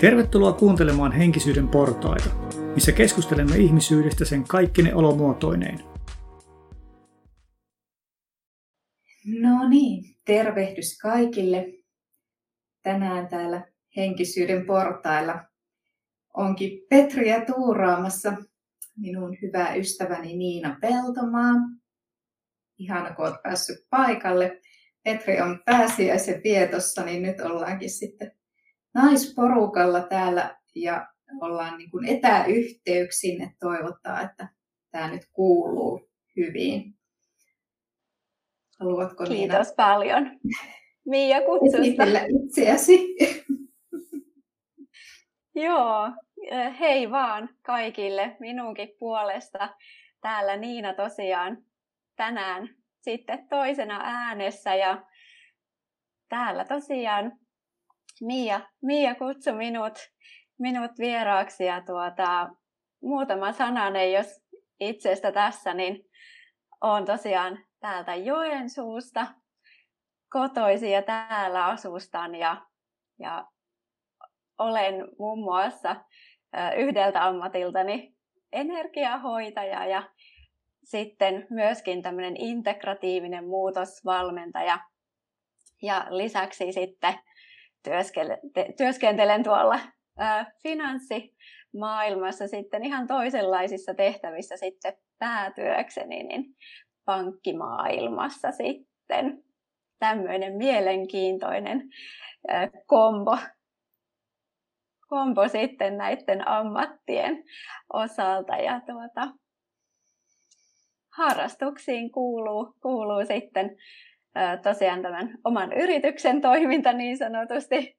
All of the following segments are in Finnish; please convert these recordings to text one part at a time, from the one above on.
Tervetuloa kuuntelemaan Henkisyyden portaita, missä keskustelemme ihmisyydestä sen kaikkine olomuotoineen. No niin, tervehdys kaikille. Tänään täällä Henkisyyden portailla onkin Petriä tuuraamassa minun hyvä ystäväni Niina Peltomaa. Ihana, kun olet päässyt paikalle. Petri on pääsiäisen vietossa, niin nyt ollaankin sitten naisporukalla täällä ja ollaan niin kuin etäyhteyksin, että toivottaa, että tämä nyt kuuluu hyvin. Haluatko Kiitos Niina? paljon Miia kutsusta. itseäsi. Joo, hei vaan kaikille minunkin puolesta. Täällä Niina tosiaan tänään sitten toisena äänessä ja täällä tosiaan Mia, Mia kutsui minut, minut vieraaksi ja tuota, muutama sananen, jos itsestä tässä, niin olen tosiaan täältä Joensuusta kotoisin ja täällä asustan ja, ja olen muun muassa yhdeltä ammatiltani energiahoitaja ja sitten myöskin tämmöinen integratiivinen muutosvalmentaja. Ja lisäksi sitten työskentelen tuolla finanssimaailmassa sitten ihan toisenlaisissa tehtävissä sitten päätyökseni, niin pankkimaailmassa sitten tämmöinen mielenkiintoinen kombo, kombo sitten näiden ammattien osalta. Ja tuota, harrastuksiin kuuluu, kuuluu sitten tosiaan tämän oman yrityksen toiminta niin sanotusti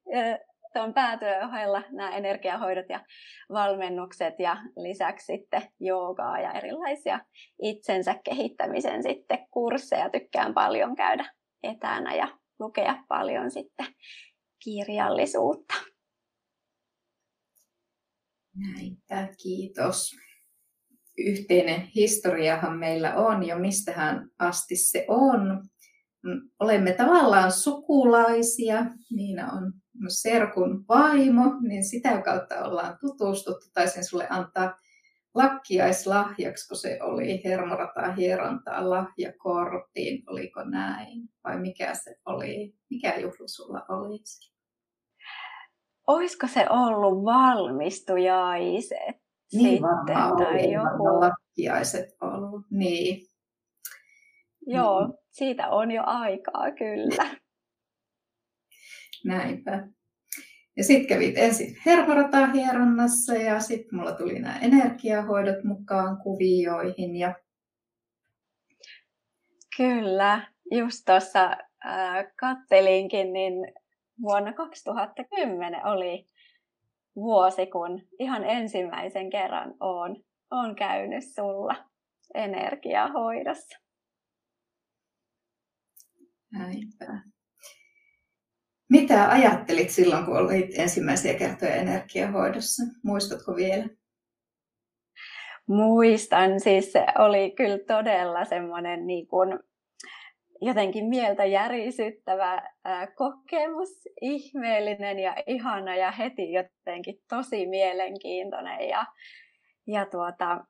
tuon päätyön ohella nämä energiahoidot ja valmennukset ja lisäksi sitten joogaa ja erilaisia itsensä kehittämisen sitten kursseja. Tykkään paljon käydä etänä ja lukea paljon sitten kirjallisuutta. Näinpä, kiitos. Yhteinen historiahan meillä on jo, mistähän asti se on. Mm, olemme tavallaan sukulaisia. Niina on serkun vaimo, niin sitä kautta ollaan tutustuttu. Taisin sulle antaa lakkiaislahjaksi, kun se oli hermorata hierontaa lahjakorttiin. Oliko näin? Vai mikä se oli? Mikä juhlu sulla oli? Olisiko se ollut valmistujaiset? Niin sitten, varmaan tai oli, joku... lakkiaiset ollut. Niin. Joo, mm. Siitä on jo aikaa kyllä. Näinpä. Ja sitten kävit ensin hermoratahieronnassa ja sitten mulla tuli nämä energiahoidot mukaan kuvioihin. Ja... Kyllä, just tuossa äh, kattelinkin, niin vuonna 2010 oli vuosi, kun ihan ensimmäisen kerran on, on käynyt sulla energiahoidossa. Näinpä. Mitä ajattelit silloin, kun olit ensimmäisiä kertoja energiahoidossa? Muistatko vielä? Muistan, siis se oli kyllä todella semmoinen niin kuin jotenkin mieltä järisyttävä kokemus, ihmeellinen ja ihana ja heti jotenkin tosi mielenkiintoinen ja, ja tuota,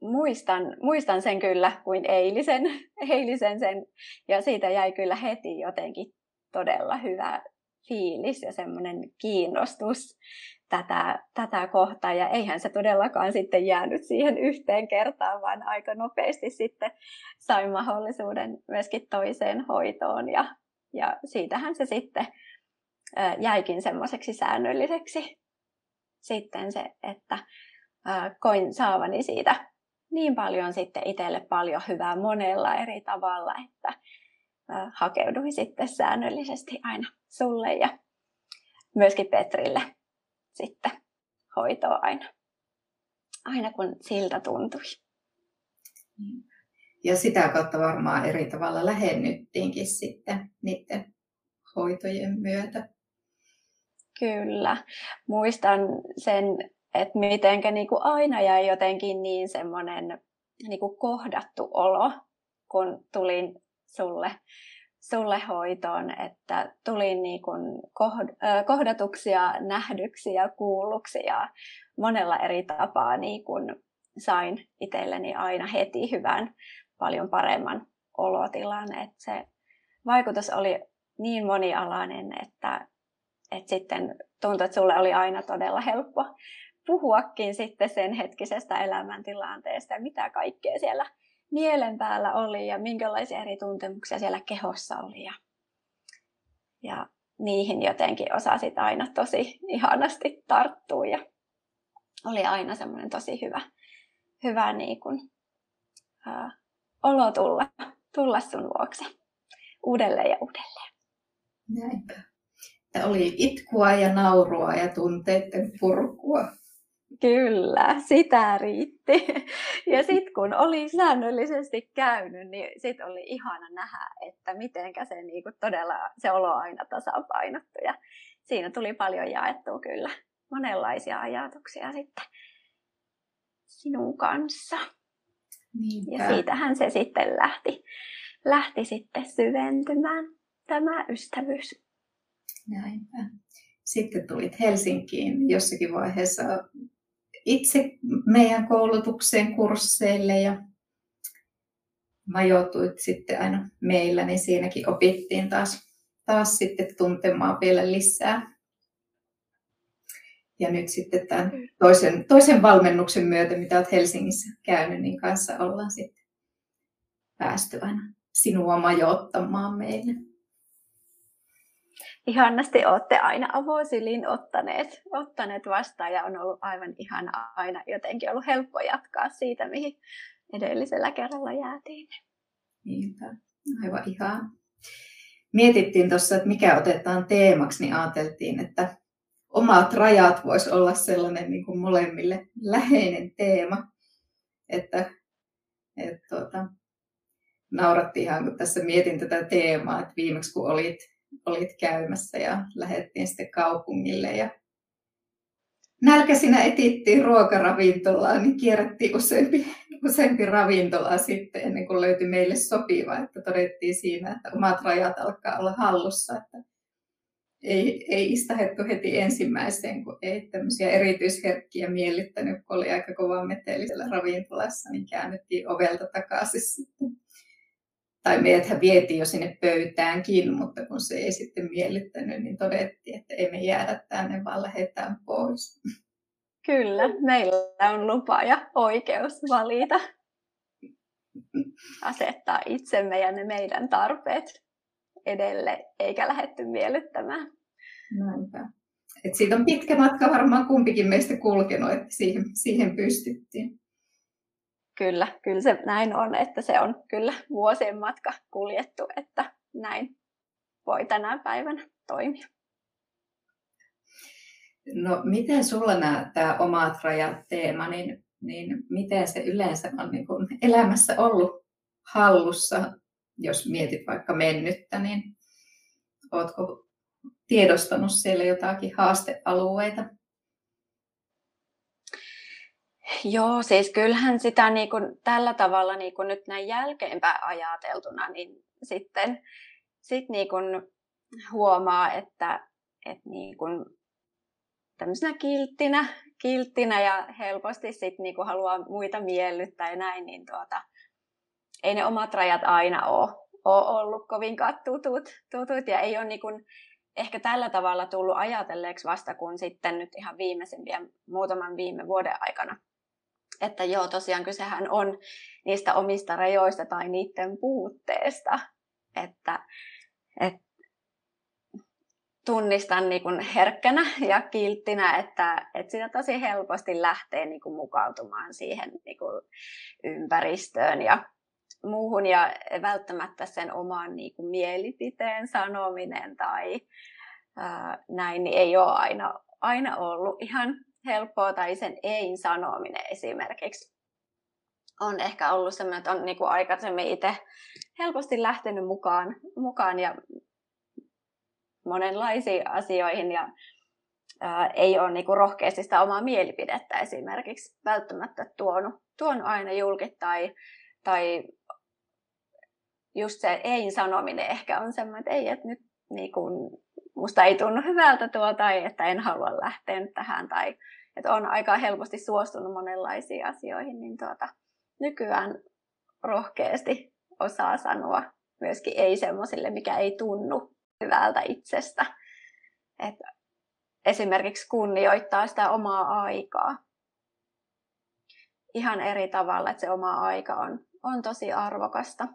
muistan, muistan sen kyllä kuin eilisen, eilisen sen ja siitä jäi kyllä heti jotenkin todella hyvä fiilis ja semmoinen kiinnostus tätä, tätä kohtaa. Ja eihän se todellakaan sitten jäänyt siihen yhteen kertaan, vaan aika nopeasti sitten sain mahdollisuuden myöskin toiseen hoitoon. Ja, ja siitähän se sitten jäikin semmoiseksi säännölliseksi sitten se, että koin saavani siitä niin paljon sitten itselle paljon hyvää monella eri tavalla, että hakeuduin sitten säännöllisesti aina sulle ja myöskin Petrille sitten hoitoa aina, aina kun siltä tuntui. Ja sitä kautta varmaan eri tavalla lähennyttiinkin sitten niiden hoitojen myötä. Kyllä. Muistan sen, että mitenkä niin kuin aina jäi jotenkin niin semmoinen niin kuin kohdattu olo, kun tulin sulle sulle hoitoon, että tuli niin kuin kohdatuksia, nähdyksi ja kuulluksi ja monella eri tapaa niin kuin sain itselleni aina heti hyvän, paljon paremman olotilan. Että se vaikutus oli niin monialainen, että, että sitten tuntui, että sulle oli aina todella helppo puhuakin sitten sen hetkisestä elämäntilanteesta ja mitä kaikkea siellä mielen päällä oli ja minkälaisia eri tuntemuksia siellä kehossa oli. Ja, ja niihin jotenkin osasit aina tosi ihanasti tarttua ja oli aina semmoinen tosi hyvä, hyvä niin kuin, ää, olo tulla, tulla sun luokse uudelleen ja uudelleen. Näinpä. Että oli itkua ja naurua ja tunteiden purkua. Kyllä, sitä riitti. Ja sitten kun oli säännöllisesti käynyt, niin sitten oli ihana nähdä, että miten se niinku todella se olo aina tasapainottu. Ja siinä tuli paljon jaettua kyllä monenlaisia ajatuksia sitten sinun kanssa. Niinpä. Ja siitähän se sitten lähti, lähti sitten syventymään tämä ystävyys. Näinpä. Sitten tulit Helsinkiin jossakin vaiheessa itse meidän koulutukseen kursseille ja majoituit sitten aina meillä, niin siinäkin opittiin taas, taas sitten tuntemaan vielä lisää. Ja nyt sitten tämän toisen, toisen valmennuksen myötä, mitä olet Helsingissä käynyt, niin kanssa ollaan sitten päästy aina sinua majoittamaan meille ihanasti olette aina avoisilin ottaneet, ottaneet vastaan ja on ollut aivan ihana aina jotenkin ollut helppo jatkaa siitä, mihin edellisellä kerralla jäätiin. Niinpä, aivan ihan. Mietittiin tuossa, että mikä otetaan teemaksi, niin ajateltiin, että omat rajat voisi olla sellainen niin kuin molemmille läheinen teema. Että, että tuota, naurattiin ihan, kun tässä mietin tätä teemaa, että viimeksi kun olit olit käymässä ja lähdettiin sitten kaupungille ja nälkäisinä etittiin ruokaravintolaa, niin kierrättiin useampi, useampi ravintola sitten ennen kuin löytyi meille sopiva, että todettiin siinä, että omat rajat alkaa olla hallussa, että ei, ei istahettu heti ensimmäiseen, kun ei tämmöisiä erityisherkkiä miellyttänyt, kun oli aika kova meteli siellä ravintolassa, niin käännyttiin ovelta takaisin sitten tai meidäthän vietiin jo sinne pöytäänkin, mutta kun se ei sitten miellyttänyt, niin todettiin, että emme jäädä tänne, vaan lähdetään pois. Kyllä, meillä on lupa ja oikeus valita asettaa itsemme ja ne meidän tarpeet edelle, eikä lähetty miellyttämään. Näinpä. Et siitä on pitkä matka varmaan kumpikin meistä kulkenut, että siihen, siihen pystyttiin kyllä, kyllä se näin on, että se on kyllä vuosien matka kuljettu, että näin voi tänä päivänä toimia. No miten sulla nämä, tämä omat rajat teema, niin, niin miten se yleensä on niin kuin elämässä ollut hallussa, jos mietit vaikka mennyttä, niin oletko tiedostanut siellä jotakin haastealueita? Joo, siis kyllähän sitä niin kuin, tällä tavalla niin kuin nyt näin jälkeenpäin ajateltuna, niin sitten sit niin kuin huomaa, että, että niin kuin tämmöisenä kilttinä, kilttinä ja helposti sit niin kuin haluaa muita miellyttää ja näin, niin tuota, ei ne omat rajat aina ole, ole ollut kovinkaan tutut, tutut ja ei ole niin kuin, ehkä tällä tavalla tullut ajatelleeksi vasta kun sitten nyt ihan viimeisimpiä muutaman viime vuoden aikana että joo, tosiaan kysehän on niistä omista rajoista tai niiden puutteesta, että, että tunnistan niin kuin herkkänä ja kilttinä, että, että sitä tosi helposti lähtee niin kuin mukautumaan siihen niin kuin ympäristöön ja muuhun ja välttämättä sen oman niin kuin mielipiteen sanominen tai ää, näin niin ei ole aina, aina ollut ihan helppoa tai sen ei sanominen esimerkiksi. On ehkä ollut sellainen, että on niin kuin aikaisemmin itse helposti lähtenyt mukaan, mukaan ja monenlaisiin asioihin ja ää, ei ole niin kuin rohkeasti sitä omaa mielipidettä esimerkiksi välttämättä tuonut, tuonut aina julki tai, tai just se ei-sanominen ehkä on semmoinen, että ei, että nyt niin kuin, musta ei tunnu hyvältä tuo tai että en halua lähteä nyt tähän tai että on aika helposti suostunut monenlaisiin asioihin, niin tuota, nykyään rohkeasti osaa sanoa myöskin ei semmoisille, mikä ei tunnu hyvältä itsestä. Et esimerkiksi kunnioittaa sitä omaa aikaa ihan eri tavalla, että se oma aika on, on tosi arvokasta.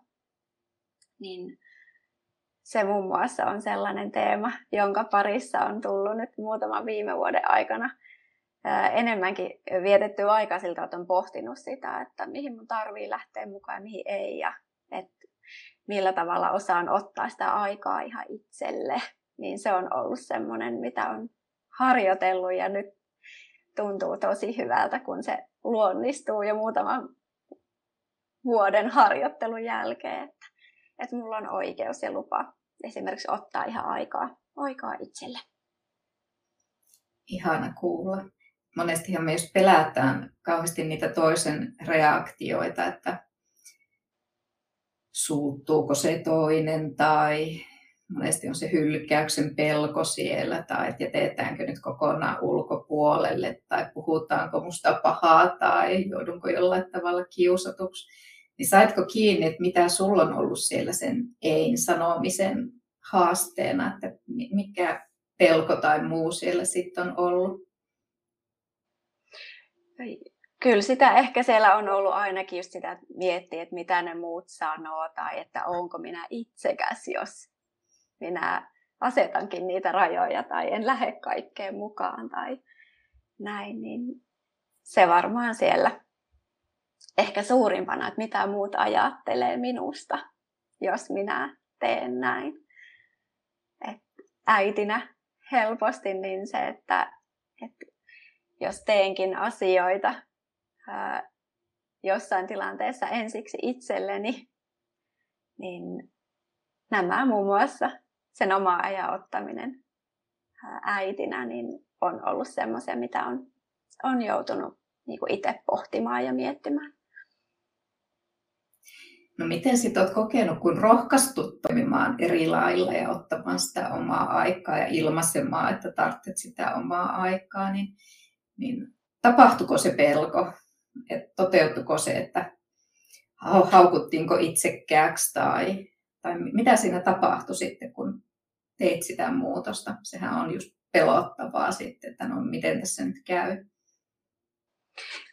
Niin se muun muassa on sellainen teema, jonka parissa on tullut nyt muutaman viime vuoden aikana enemmänkin vietetty aika siltä, että on pohtinut sitä, että mihin mun tarvii lähteä mukaan ja mihin ei. Ja että millä tavalla osaan ottaa sitä aikaa ihan itselle. Niin se on ollut semmoinen, mitä on harjoitellut ja nyt tuntuu tosi hyvältä, kun se luonnistuu jo muutaman vuoden harjoittelun jälkeen, että, mulla on oikeus ja lupa esimerkiksi ottaa ihan aikaa, aikaa itselle. Ihana kuulla. Monestihan me just pelätään kauheasti niitä toisen reaktioita, että suuttuuko se toinen tai monesti on se hylkäyksen pelko siellä tai että jätetäänkö nyt kokonaan ulkopuolelle tai puhutaanko musta pahaa tai joudunko jollain tavalla kiusatuksi. Niin saitko kiinni, että mitä sulla on ollut siellä sen ei sanomisen haasteena, että mikä pelko tai muu siellä sitten on ollut? Kyllä sitä ehkä siellä on ollut ainakin just sitä, että miettiä, että mitä ne muut sanoo tai että onko minä itsekäs, jos minä asetankin niitä rajoja tai en lähde kaikkeen mukaan tai näin, niin se varmaan siellä ehkä suurimpana, että mitä muut ajattelee minusta, jos minä teen näin. Et äitinä helposti niin se, että, että jos teenkin asioita ää, jossain tilanteessa ensiksi itselleni, niin nämä muun muassa sen oma ajan ottaminen äitinä niin on ollut semmoisia, mitä on, on joutunut niin itse pohtimaan ja miettimään. No miten sitten olet kokenut, kun rohkaistut toimimaan eri lailla ja ottamaan sitä omaa aikaa ja ilmaisemaan, että tarvitset sitä omaa aikaa, niin, niin tapahtuiko se pelko? Et toteutuko se, että haukuttiinko itsekkääksi tai, tai mitä siinä tapahtui sitten, kun teit sitä muutosta? Sehän on just pelottavaa sitten, että no miten tässä nyt käy.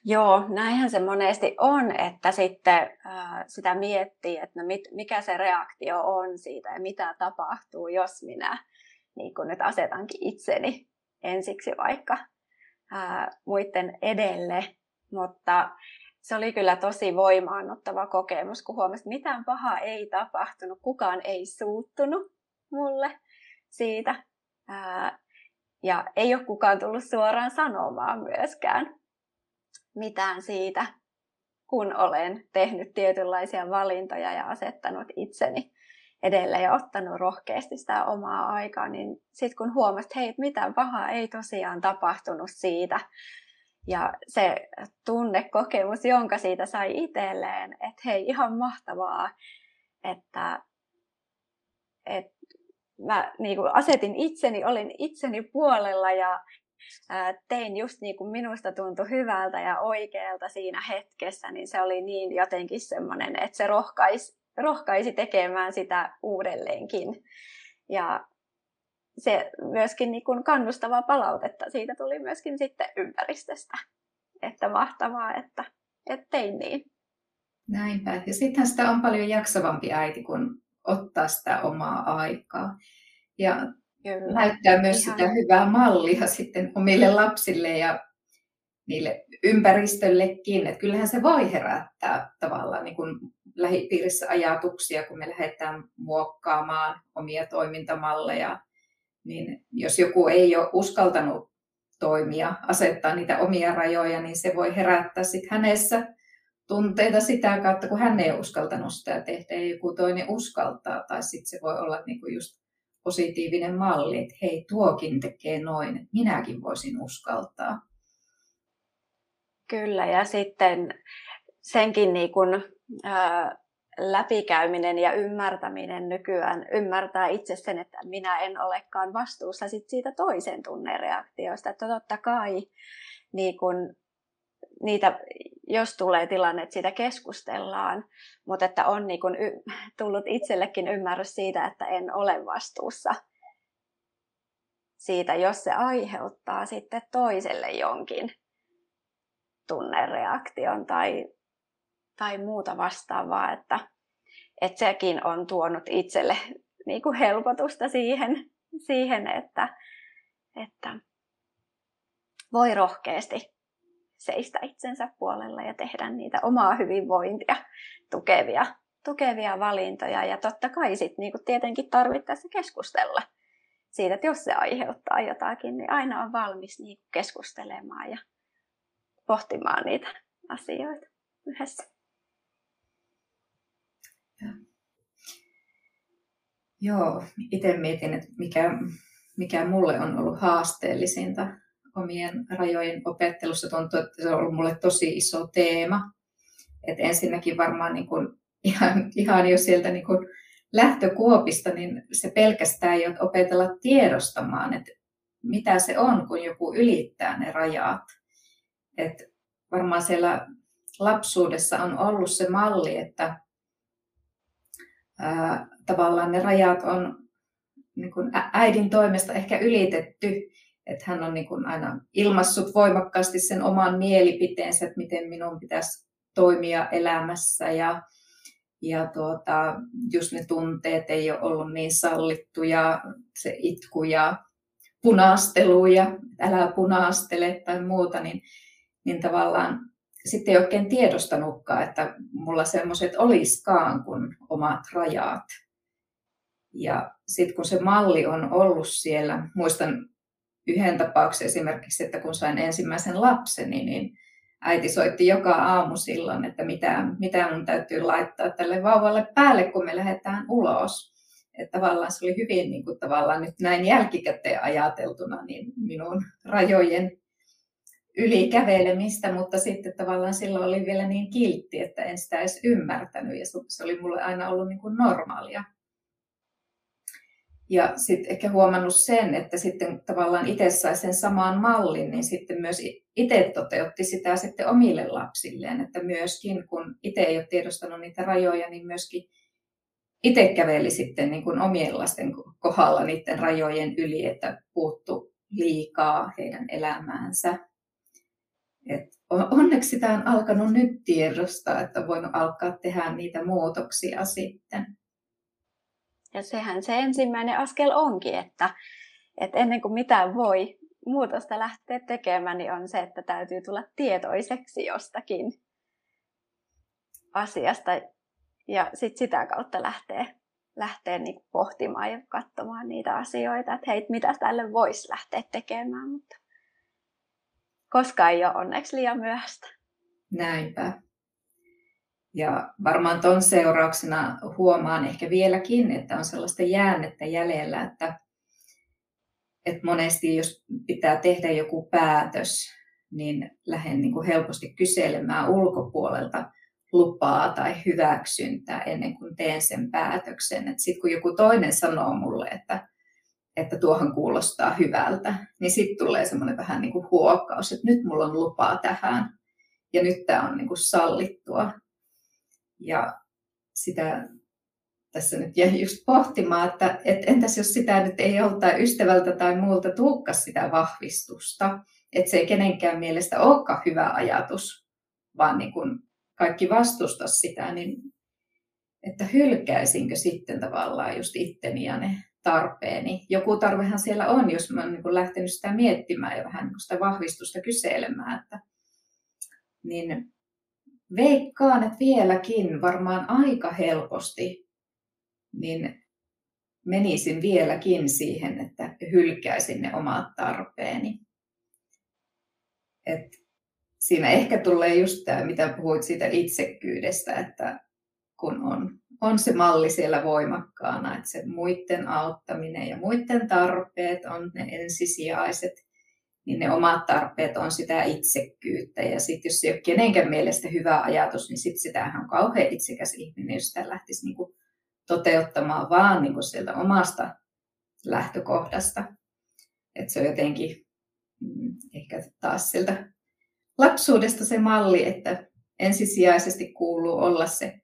Joo, näinhän se monesti on, että sitten äh, sitä miettii, että no mit, mikä se reaktio on siitä ja mitä tapahtuu, jos minä niin kun nyt asetankin itseni ensiksi vaikka äh, muiden edelle. Mutta se oli kyllä tosi voimaannuttava kokemus, kun huomasin, että mitään pahaa ei tapahtunut, kukaan ei suuttunut mulle siitä. Ää, ja ei ole kukaan tullut suoraan sanomaan myöskään mitään siitä, kun olen tehnyt tietynlaisia valintoja ja asettanut itseni edelle ja ottanut rohkeasti sitä omaa aikaa, niin sitten kun huomasit, että hei, mitään pahaa ei tosiaan tapahtunut siitä, ja se tunnekokemus, jonka siitä sai itselleen, että hei, ihan mahtavaa, että, että mä niin kuin asetin itseni, olin itseni puolella ja tein just niin kuin minusta tuntui hyvältä ja oikealta siinä hetkessä, niin se oli niin jotenkin semmoinen, että se rohkaisi, rohkaisi tekemään sitä uudelleenkin. Ja se myöskin niin kuin kannustavaa palautetta siitä tuli myöskin sitten ympäristöstä. Että mahtavaa, että, että tein niin. Näinpä. Ja sittenhän sitä on paljon jaksavampi äiti, kun ottaa sitä omaa aikaa. Ja Kyllä. näyttää myös Ihan. sitä hyvää mallia sitten omille lapsille ja niille ympäristöllekin. Että kyllähän se voi herättää tavallaan niin kuin lähipiirissä ajatuksia, kun me lähdetään muokkaamaan omia toimintamalleja. Niin jos joku ei ole uskaltanut toimia, asettaa niitä omia rajoja, niin se voi herättää sitten hänessä tunteita sitä kautta, kun hän ei ole uskaltanut sitä tehdä ja joku toinen uskaltaa. Tai sitten se voi olla niinku just positiivinen malli, että hei, tuokin tekee noin, että minäkin voisin uskaltaa. Kyllä, ja sitten senkin niin kun, ää, läpikäyminen ja ymmärtäminen nykyään ymmärtää itse sen, että minä en olekaan vastuussa sit siitä toisen tunnereaktiosta. Että totta kai niin kun, niitä, jos tulee tilanne, että siitä keskustellaan, mutta että on niin kun y- tullut itsellekin ymmärrys siitä, että en ole vastuussa siitä, jos se aiheuttaa sitten toiselle jonkin tunnereaktion tai tai muuta vastaavaa, että, että sekin on tuonut itselle niin kuin helpotusta siihen, siihen että, että voi rohkeasti seistä itsensä puolella ja tehdä niitä omaa hyvinvointia tukevia, tukevia valintoja. Ja totta kai sitten niin kuin tietenkin tarvittaessa keskustella siitä, että jos se aiheuttaa jotakin, niin aina on valmis niin keskustelemaan ja pohtimaan niitä asioita yhdessä. Joo, itse mietin, että mikä, mikä mulle on ollut haasteellisinta omien rajojen opettelussa. Tuntuu, että se on ollut mulle tosi iso teema. Et ensinnäkin varmaan niin kun, ihan, ihan jo sieltä niin kun lähtökuopista, niin se pelkästään ei opetella tiedostamaan, että mitä se on, kun joku ylittää ne rajat. Et varmaan siellä lapsuudessa on ollut se malli, että ää, tavallaan ne rajat on niin kuin äidin toimesta ehkä ylitetty, että hän on niin kuin aina ilmassut voimakkaasti sen oman mielipiteensä, että miten minun pitäisi toimia elämässä ja, ja tuota, just ne tunteet ei ole ollut niin sallittuja, se itku ja punastelu ja älä punastele tai muuta, niin, niin tavallaan sitten ei oikein tiedostanutkaan, että mulla semmoiset oliskaan kuin omat rajat. Ja sitten kun se malli on ollut siellä, muistan yhden tapauksen esimerkiksi, että kun sain ensimmäisen lapseni, niin äiti soitti joka aamu silloin, että mitä, mitä mun täytyy laittaa tälle vauvalle päälle, kun me lähdetään ulos. Että tavallaan se oli hyvin niin kuin tavallaan nyt näin jälkikäteen ajateltuna niin minun rajojen ylikävelemistä, mutta sitten tavallaan silloin oli vielä niin kiltti, että en sitä edes ymmärtänyt ja se oli mulle aina ollut niin kuin normaalia. Ja sitten ehkä huomannut sen, että sitten tavallaan itse sai sen samaan mallin, niin sitten myös itse toteutti sitä sitten omille lapsilleen, että myöskin kun itse ei ole tiedostanut niitä rajoja, niin myöskin itse käveli sitten niin kuin omien lasten kohdalla niiden rajojen yli, että puuttu liikaa heidän elämäänsä. Et onneksi sitä on alkanut nyt tiedostaa, että on voinut alkaa tehdä niitä muutoksia sitten. Ja sehän se ensimmäinen askel onkin, että, että ennen kuin mitään voi muutosta lähteä tekemään, niin on se, että täytyy tulla tietoiseksi jostakin asiasta ja sitten sitä kautta lähtee, lähtee niin pohtimaan ja katsomaan niitä asioita, että hei, mitä tälle voisi lähteä tekemään, mutta koska ei ole onneksi liian myöhäistä. Näinpä. Ja varmaan tuon seurauksena huomaan ehkä vieläkin, että on sellaista jäännettä jäljellä, että, että monesti jos pitää tehdä joku päätös, niin lähden niin kuin helposti kyselemään ulkopuolelta lupaa tai hyväksyntää ennen kuin teen sen päätöksen. Sitten kun joku toinen sanoo mulle, että, että tuohon kuulostaa hyvältä, niin sitten tulee semmoinen vähän niin kuin huokkaus, että nyt mulla on lupaa tähän ja nyt tämä on niin kuin sallittua. Ja sitä tässä nyt jäi just pohtimaan, että et entäs jos sitä nyt ei joltain ystävältä tai muulta tuukka sitä vahvistusta, että se ei kenenkään mielestä olekaan hyvä ajatus, vaan niin kun kaikki vastusta sitä, niin että hylkäisinkö sitten tavallaan just itteni ja ne tarpeeni. Joku tarvehan siellä on, jos mä oon niin lähtenyt sitä miettimään ja vähän niin sitä vahvistusta kyselemään, että, niin veikkaan, että vieläkin varmaan aika helposti niin menisin vieläkin siihen, että hylkäisin ne omat tarpeeni. Et siinä ehkä tulee just tämä, mitä puhuit siitä itsekkyydestä, että kun on, on se malli siellä voimakkaana, että se muiden auttaminen ja muiden tarpeet on ne ensisijaiset, niin ne omat tarpeet on sitä itsekkyyttä. Ja sitten jos se ei ole kenenkään mielestä hyvä ajatus, niin sitten sitähän on kauhean itsekäs ihminen, jos sitä lähtisi niin kuin toteuttamaan vaan niin kuin sieltä omasta lähtökohdasta. Että se on jotenkin mm, ehkä taas sieltä lapsuudesta se malli, että ensisijaisesti kuuluu olla se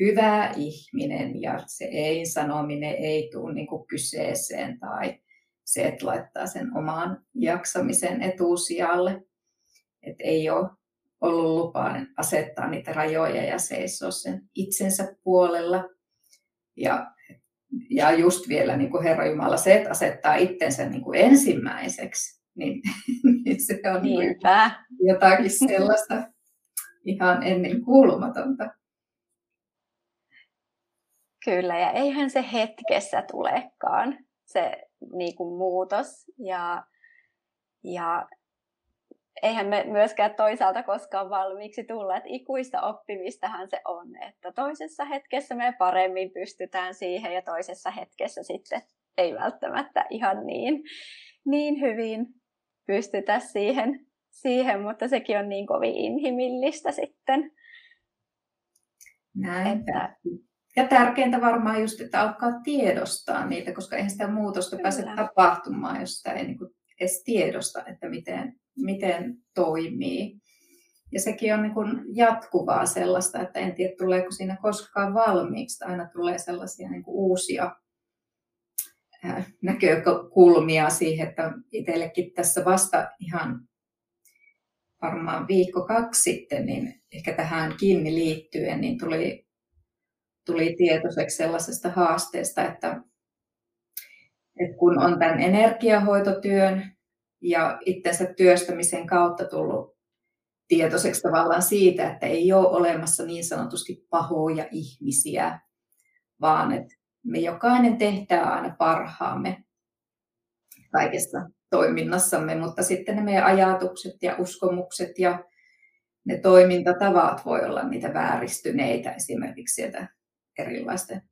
hyvä ihminen ja se ei-sanominen ei tule niin kuin kyseeseen tai se, että laittaa sen oman jaksamisen etusijalle. Että ei ole ollut lupaa asettaa niitä rajoja ja seisoa sen itsensä puolella. Ja, ja just vielä niin kuin Herra Jumala, se, että asettaa itsensä niin kuin ensimmäiseksi, niin, niin se on niin jotakin sellaista ihan ennen kuulumatonta. Kyllä, ja eihän se hetkessä tulekaan se niin kuin muutos. Ja, ja eihän me myöskään toisaalta koskaan valmiiksi tulla, että ikuista oppimistahan se on, että toisessa hetkessä me paremmin pystytään siihen ja toisessa hetkessä sitten ei välttämättä ihan niin, niin hyvin pystytä siihen, siihen, mutta sekin on niin kovin inhimillistä sitten. Näin. Että, ja tärkeintä varmaan just, että alkaa tiedostaa niitä, koska eihän sitä muutosta Kyllä. pääse tapahtumaan, jos sitä ei niin kuin edes tiedosta, että miten, miten toimii. Ja sekin on niin kuin jatkuvaa sellaista, että en tiedä tuleeko siinä koskaan valmiiksi. Aina tulee sellaisia niin kuin uusia näkökulmia siihen, että itsellekin tässä vasta ihan varmaan viikko kaksi sitten, niin ehkä tähän kiinni liittyen, niin tuli, tuli tietoiseksi sellaisesta haasteesta, että, että kun on tämän energiahoitotyön ja itsensä työstämisen kautta tullut tietoiseksi tavallaan siitä, että ei ole olemassa niin sanotusti pahoja ihmisiä, vaan että me jokainen tehdään aina parhaamme kaikessa toiminnassamme, mutta sitten ne meidän ajatukset ja uskomukset ja ne toimintatavat voi olla niitä vääristyneitä esimerkiksi sieltä erilaisten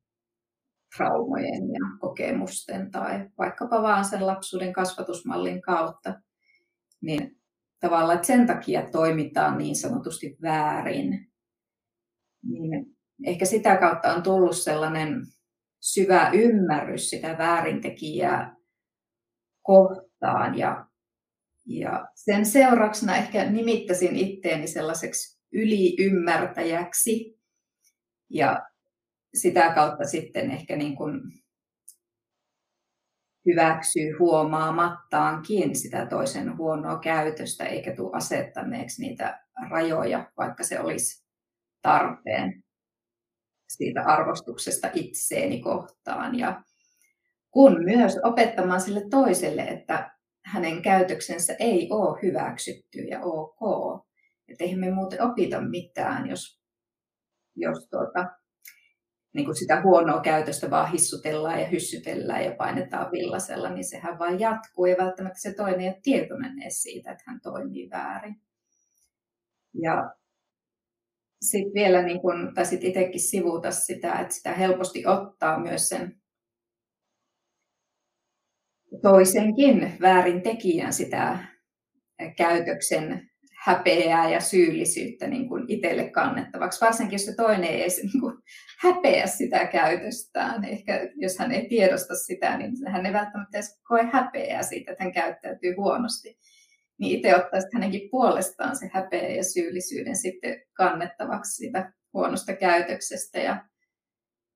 traumojen ja kokemusten tai vaikkapa vaan sen lapsuuden kasvatusmallin kautta, niin tavallaan että sen takia toimitaan niin sanotusti väärin. Niin ehkä sitä kautta on tullut sellainen syvä ymmärrys sitä väärintekijää kohtaan. Ja, ja sen seurauksena ehkä nimittäisin itteeni sellaiseksi yliymmärtäjäksi. Ja sitä kautta sitten ehkä niin kuin hyväksyy huomaamattaankin sitä toisen huonoa käytöstä, eikä tule asettaneeksi niitä rajoja, vaikka se olisi tarpeen siitä arvostuksesta itseeni kohtaan. Ja kun myös opettamaan sille toiselle, että hänen käytöksensä ei ole hyväksytty ja ok. Että eihän me muuten opita mitään, jos, jos tuota, niin kuin sitä huonoa käytöstä vaan hissutellaan ja hyssytellään ja painetaan villasella, niin sehän vaan jatkuu ja välttämättä se toinen ei ole tietoinen siitä, että hän toimii väärin. Ja sitten vielä, niin kun, tai sit itsekin sivuuta sitä, että sitä helposti ottaa myös sen toisenkin väärin tekijän sitä käytöksen häpeää ja syyllisyyttä niin kuin itselle kannettavaksi, varsinkin jos se toinen ei edes niin kuin häpeä sitä käytöstään. Ehkä jos hän ei tiedosta sitä, niin hän ei välttämättä edes koe häpeää siitä, että hän käyttäytyy huonosti niin itse ottaisi hänenkin puolestaan se häpeä ja syyllisyyden sitten kannettavaksi siitä huonosta käytöksestä. Ja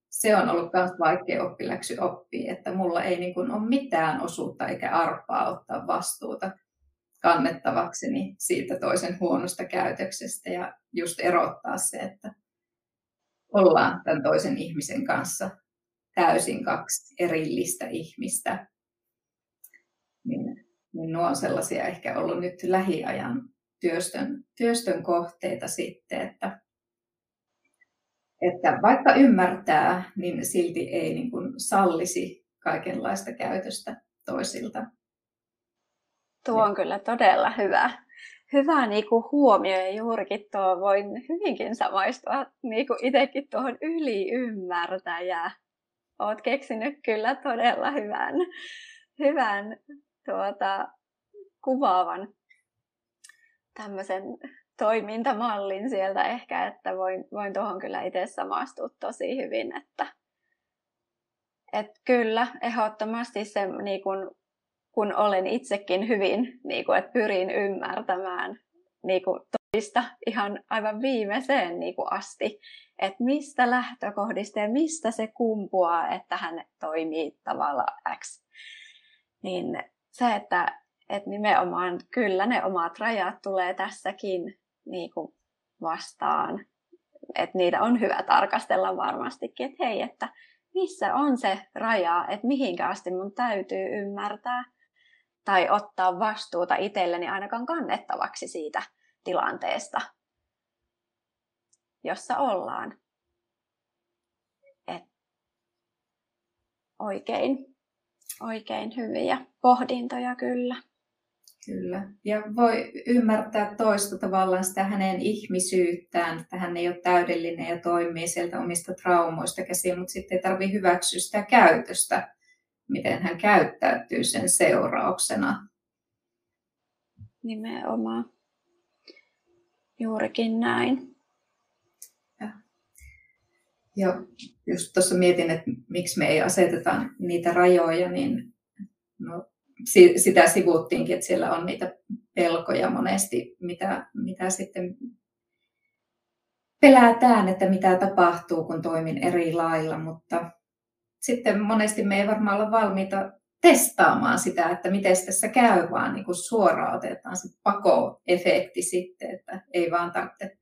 se on ollut myös vaikea oppiläksy oppia, että mulla ei niin kuin ole mitään osuutta eikä arpaa ottaa vastuuta kannettavakseni siitä toisen huonosta käytöksestä ja just erottaa se, että ollaan tämän toisen ihmisen kanssa täysin kaksi erillistä ihmistä. Niin niin nuo on sellaisia ehkä ollut nyt lähiajan työstön, työstön kohteita sitten, että, että vaikka ymmärtää, niin silti ei niin kuin sallisi kaikenlaista käytöstä toisilta. Tuo on kyllä todella hyvä, hyvä niin kuin huomio ja juurikin tuo voin hyvinkin samaistua niin kuin itsekin tuohon yliymmärtäjään. Olet keksinyt kyllä todella hyvän, hyvän tuota, kuvaavan tämmöisen toimintamallin sieltä ehkä, että voin, voin tuohon kyllä itse samastua tosi hyvin, että et kyllä, ehdottomasti se, niin kun, kun olen itsekin hyvin, niin kun, että pyrin ymmärtämään niin kun, toista ihan aivan viimeiseen niin kun, asti, että mistä lähtökohdista ja mistä se kumpuaa, että hän toimii tavalla X. Niin se, että, että nimenomaan kyllä ne omat rajat tulee tässäkin niin kuin vastaan. Että niitä on hyvä tarkastella varmastikin, että hei, että missä on se raja, että mihinkä asti mun täytyy ymmärtää tai ottaa vastuuta itselleni ainakaan kannettavaksi siitä tilanteesta, jossa ollaan. Et oikein, oikein hyviä pohdintoja kyllä. Kyllä. Ja voi ymmärtää toista tavallaan sitä hänen ihmisyyttään, että hän ei ole täydellinen ja toimii sieltä omista traumoista käsiin, mutta sitten ei tarvitse hyväksyä sitä käytöstä, miten hän käyttäytyy sen seurauksena. Nimenomaan. Juurikin näin. Ja, ja just tuossa mietin, että miksi me ei aseteta niitä rajoja, niin no, sitä sivuttiinkin, että siellä on niitä pelkoja monesti, mitä, mitä sitten pelätään, että mitä tapahtuu, kun toimin eri lailla, mutta sitten monesti me ei varmaan olla valmiita testaamaan sitä, että miten tässä käy, vaan niin kuin suoraan otetaan se pakoefekti sitten, että ei vaan tarvitse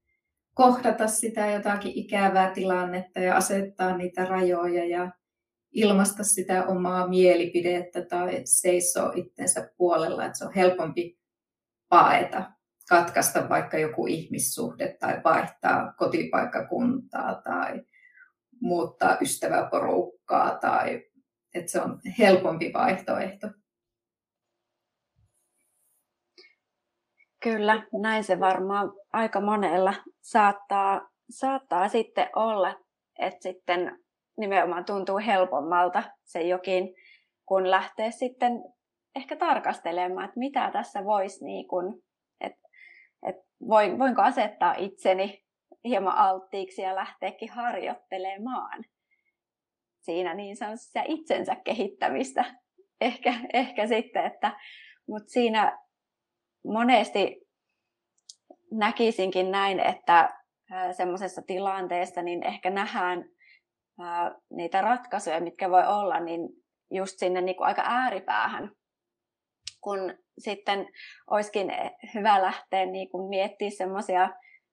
kohdata sitä jotakin ikävää tilannetta ja asettaa niitä rajoja ja ilmaista sitä omaa mielipidettä tai seisoo itsensä puolella, että se on helpompi paeta, katkaista vaikka joku ihmissuhde tai vaihtaa kotipaikkakuntaa tai muuttaa ystäväporukkaa tai että se on helpompi vaihtoehto. Kyllä, näin se varmaan aika monella saattaa, saattaa sitten olla, että sitten nimenomaan tuntuu helpommalta se jokin, kun lähtee sitten ehkä tarkastelemaan, että mitä tässä voisi, niin kuin, että, että voinko asettaa itseni hieman alttiiksi ja lähteekin harjoittelemaan siinä niin sanotusti itsensä kehittämistä. Ehkä, ehkä sitten, että, mutta siinä monesti näkisinkin näin, että semmoisessa tilanteessa niin ehkä nähdään niitä ratkaisuja, mitkä voi olla, niin just sinne niin kuin aika ääripäähän, kun sitten olisikin hyvä lähteä niin miettiä semmoisia,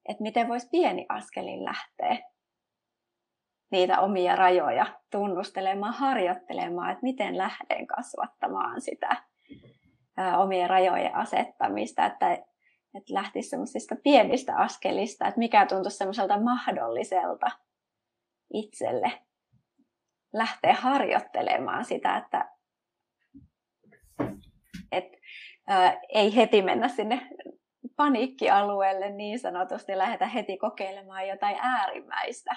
että miten voisi pieni askelin lähteä niitä omia rajoja tunnustelemaan, harjoittelemaan, että miten lähden kasvattamaan sitä ää, omien rajojen asettamista, että, että lähtisi semmoisista pienistä askelista, että mikä tuntuisi semmoiselta mahdolliselta itselle lähteä harjoittelemaan sitä, että et, ää, ei heti mennä sinne paniikkialueelle niin sanotusti, lähdetä heti kokeilemaan jotain äärimmäistä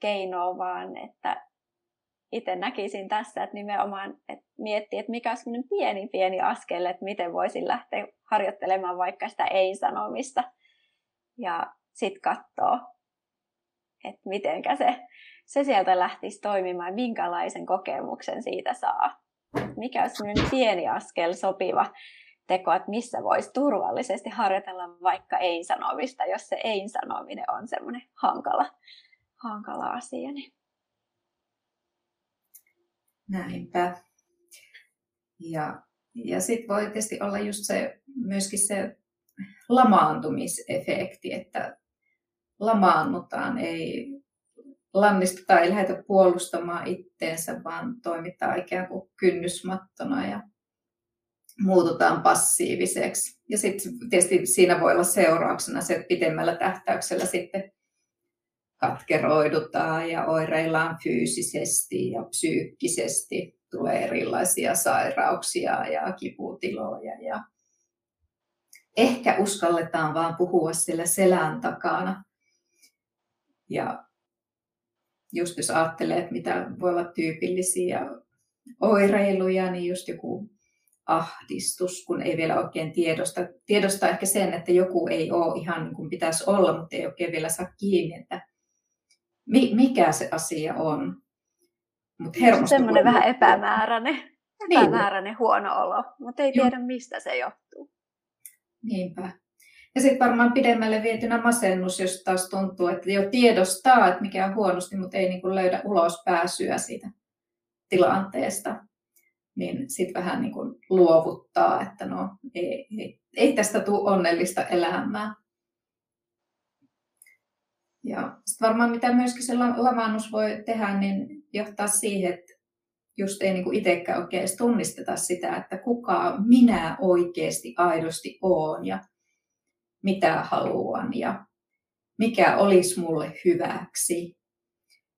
keinoa, vaan että itse näkisin tässä, että nimenomaan että miettii, että mikä on pieni pieni askel, että miten voisin lähteä harjoittelemaan vaikka sitä ei-sanomista ja sitten katsoa, että mitenkä se se sieltä lähtisi toimimaan, minkälaisen kokemuksen siitä saa. Mikä olisi sellainen pieni askel sopiva teko, että missä voisi turvallisesti harjoitella vaikka ei-sanomista, jos se ei-sanominen on semmoinen hankala, hankala asia. Niin. Näinpä. Ja, ja sitten voi tietysti olla just se, myöskin se lamaantumisefekti, että lamaannutaan, ei lannistuta, ei lähdetä puolustamaan itteensä, vaan toimitaan ikään kuin kynnysmattona ja muututaan passiiviseksi. Ja sitten tietysti siinä voi olla seurauksena se, että pitemmällä tähtäyksellä sitten katkeroidutaan ja oireillaan fyysisesti ja psyykkisesti. Tulee erilaisia sairauksia ja kiputiloja ja ehkä uskalletaan vaan puhua siellä selän takana. Ja just jos ajattelee, että mitä voi olla tyypillisiä oireiluja, niin just joku ahdistus, kun ei vielä oikein tiedosta. Tiedostaa ehkä sen, että joku ei ole ihan niin kuin pitäisi olla, mutta ei oikein vielä saa kiinni, että mikä se asia on. Mut Semmoinen vähän epämääräinen, niin. epämääräinen niin. huono olo, mutta ei tiedä mistä se johtuu. Niinpä. Ja sitten varmaan pidemmälle vietynä masennus, jos taas tuntuu, että jo tiedostaa, että mikä on huonosti, mutta ei niin kuin löydä ulos pääsyä siitä tilanteesta, niin sitten vähän niin luovuttaa, että no ei, ei, ei tästä tule onnellista elämää. Ja sitten varmaan mitä myöskin se lamaannus voi tehdä, niin johtaa siihen, että just ei niin itsekään oikein edes tunnisteta sitä, että kuka minä oikeasti aidosti oon ja mitä haluan ja mikä olisi mulle hyväksi.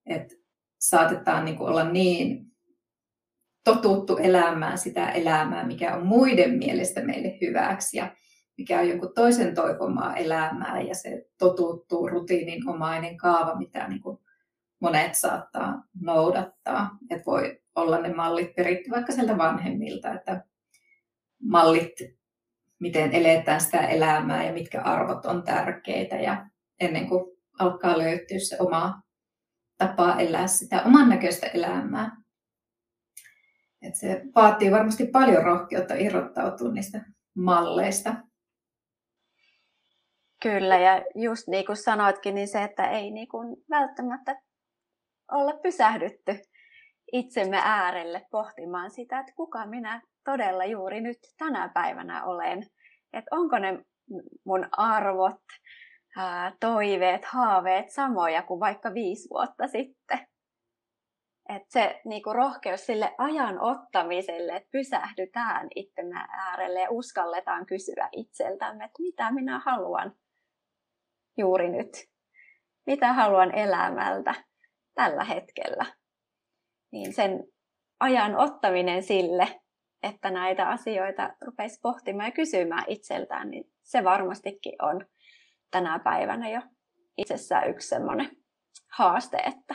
Et saatetaan niin olla niin totuttu elämään sitä elämää, mikä on muiden mielestä meille hyväksi ja mikä on jonkun toisen toivomaa elämää ja se totuttuu rutiininomainen kaava, mitä niin kuin monet saattaa noudattaa. Että voi olla ne mallit peritty vaikka sieltä vanhemmilta, että mallit, miten eletään sitä elämää ja mitkä arvot on tärkeitä ja ennen kuin alkaa löytyä se oma tapa elää sitä oman näköistä elämää. Et se vaatii varmasti paljon rohkeutta irrottautua niistä malleista. Kyllä, ja just niin kuin sanoitkin, niin se, että ei niin kuin välttämättä olla pysähdytty itsemme äärelle pohtimaan sitä, että kuka minä todella juuri nyt tänä päivänä olen. Että onko ne mun arvot, toiveet, haaveet samoja kuin vaikka viisi vuotta sitten. Että se niinku rohkeus sille ajan ottamiselle, että pysähdytään itsemme äärelle ja uskalletaan kysyä itseltämme, että mitä minä haluan juuri nyt. Mitä haluan elämältä tällä hetkellä. Niin sen ajan ottaminen sille, että näitä asioita rupeisi pohtimaan ja kysymään itseltään, niin se varmastikin on tänä päivänä jo itsessään yksi semmoinen haaste, että,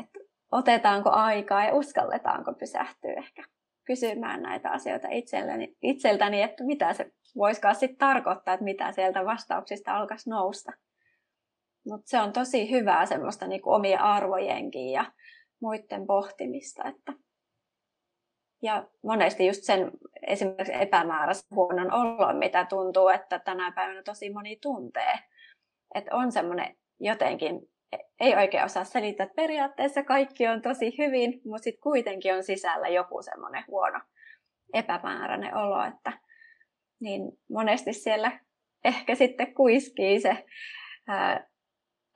että otetaanko aikaa ja uskalletaanko pysähtyä ehkä kysymään näitä asioita itseltäni, itseltäni että mitä se voisikaan sitten tarkoittaa, että mitä sieltä vastauksista alkaisi nousta. Mutta se on tosi hyvää semmoista niinku omien arvojenkin ja muiden pohtimista. Että ja monesti just sen esimerkiksi epämääräisen huonon olon, mitä tuntuu, että tänä päivänä tosi moni tuntee. Että on semmoinen jotenkin, ei oikein osaa selittää, että periaatteessa kaikki on tosi hyvin, mutta sitten kuitenkin on sisällä joku semmoinen huono epämääräinen olo, että niin monesti siellä ehkä sitten kuiskii se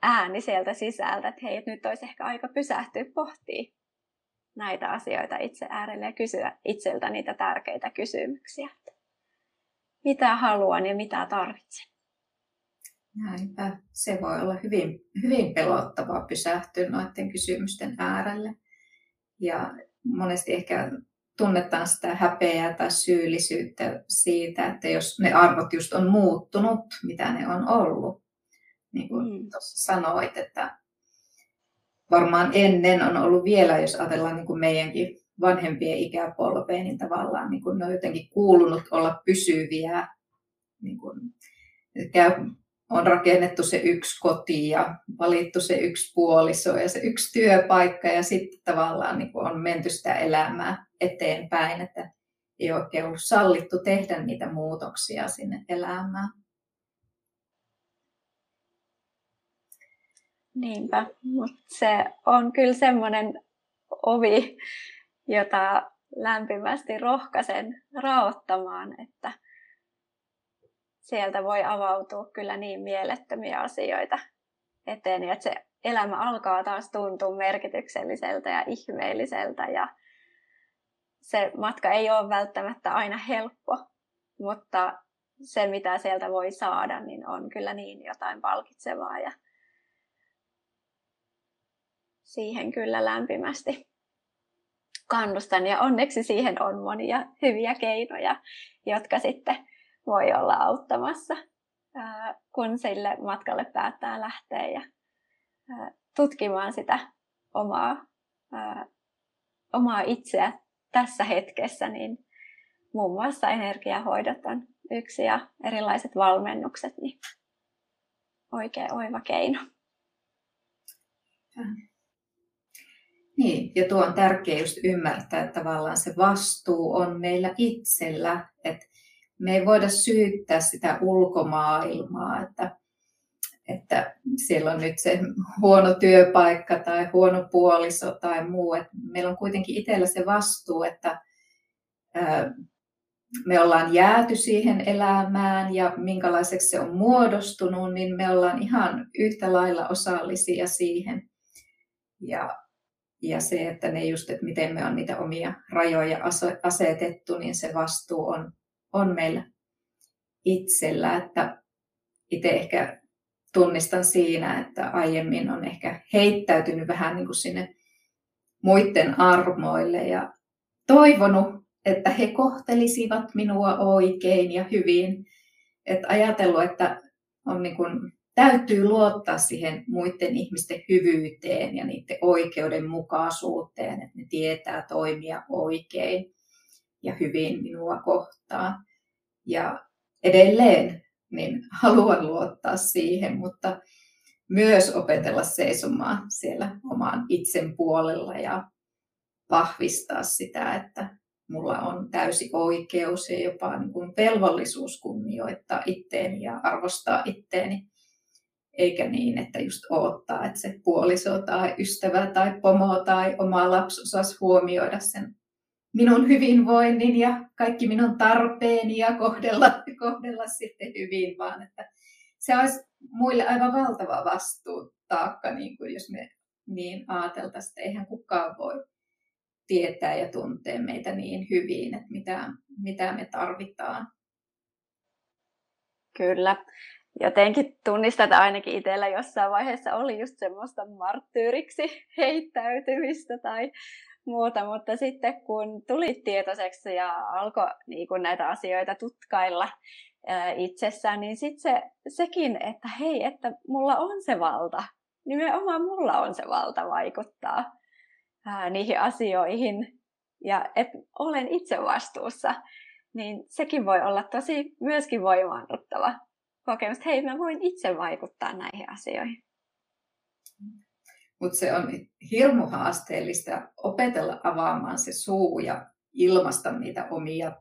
ääni sieltä sisältä, että hei, nyt olisi ehkä aika pysähtyä pohtimaan näitä asioita itse äärelle ja kysyä itseltä niitä tärkeitä kysymyksiä. Mitä haluan ja mitä tarvitsen? Näinpä. Se voi olla hyvin, hyvin pelottavaa pysähtyä noiden kysymysten äärelle. Ja monesti ehkä tunnetaan sitä häpeää tai syyllisyyttä siitä, että jos ne arvot just on muuttunut, mitä ne on ollut. Niin kuin mm. tuossa sanoit, että varmaan ennen on ollut vielä, jos ajatellaan niin kuin meidänkin vanhempien ikäpolveen, niin tavallaan niin kuin ne on jotenkin kuulunut olla pysyviä. Niin kuin, käy, on rakennettu se yksi koti ja valittu se yksi puoliso ja se yksi työpaikka ja sitten tavallaan niin kuin on menty sitä elämää eteenpäin, että ei oikein ollut sallittu tehdä niitä muutoksia sinne elämään. Niinpä, mutta se on kyllä semmoinen ovi, jota lämpimästi rohkaisen raottamaan, että sieltä voi avautua kyllä niin mielettömiä asioita eteen, että se elämä alkaa taas tuntua merkitykselliseltä ja ihmeelliseltä ja se matka ei ole välttämättä aina helppo, mutta se mitä sieltä voi saada, niin on kyllä niin jotain palkitsevaa ja siihen kyllä lämpimästi kannustan. Ja onneksi siihen on monia hyviä keinoja, jotka sitten voi olla auttamassa, kun sille matkalle päättää lähteä ja tutkimaan sitä omaa, omaa itseä tässä hetkessä, niin muun muassa energiahoidot on yksi ja erilaiset valmennukset, niin oikein oiva keino. Niin, ja tuo on tärkeää just ymmärtää, että tavallaan se vastuu on meillä itsellä, että me ei voida syyttää sitä ulkomaailmaa, että, että siellä on nyt se huono työpaikka tai huono puoliso tai muu. Että meillä on kuitenkin itsellä se vastuu, että me ollaan jääty siihen elämään ja minkälaiseksi se on muodostunut, niin me ollaan ihan yhtä lailla osallisia siihen. Ja, ja se, että ne just, että miten me on niitä omia rajoja asetettu, niin se vastuu on, on meillä itsellä. Että itse ehkä tunnistan siinä, että aiemmin on ehkä heittäytynyt vähän niin kuin sinne muiden armoille ja toivonut että he kohtelisivat minua oikein ja hyvin. Että ajatellut, että on niin kuin, täytyy luottaa siihen muiden ihmisten hyvyyteen ja niiden oikeudenmukaisuuteen, että ne tietää toimia oikein ja hyvin minua kohtaan. Ja edelleen niin haluan luottaa siihen, mutta myös opetella seisomaan siellä oman itsen puolella ja vahvistaa sitä, että mulla on täysi oikeus ja jopa niin kuin velvollisuus kunnioittaa itteeni ja arvostaa itteeni. Eikä niin, että just odottaa, että se puoliso tai ystävä tai pomo tai oma lapsi osaisi huomioida sen minun hyvinvoinnin ja kaikki minun tarpeeni ja kohdella, kohdella sitten hyvin, vaan että se olisi muille aivan valtava vastuu taakka, niin kuin jos me niin ajateltaisiin, että eihän kukaan voi tietää ja tuntee meitä niin hyvin, että mitä, mitä me tarvitaan. Kyllä. Jotenkin tunnistat ainakin itsellä jossain vaiheessa oli just semmoista marttyyriksi heittäytymistä tai muuta, mutta sitten kun tulit tietoiseksi ja alkoi niin kun näitä asioita tutkailla ää, itsessään, niin sitten se, sekin, että hei, että mulla on se valta, nimenomaan mulla on se valta vaikuttaa ää, niihin asioihin ja että olen itse vastuussa, niin sekin voi olla tosi myöskin voimaannuttava kokemus, että hei, mä voin itse vaikuttaa näihin asioihin. Mutta se on hirmu haasteellista opetella avaamaan se suu ja ilmasta niitä omia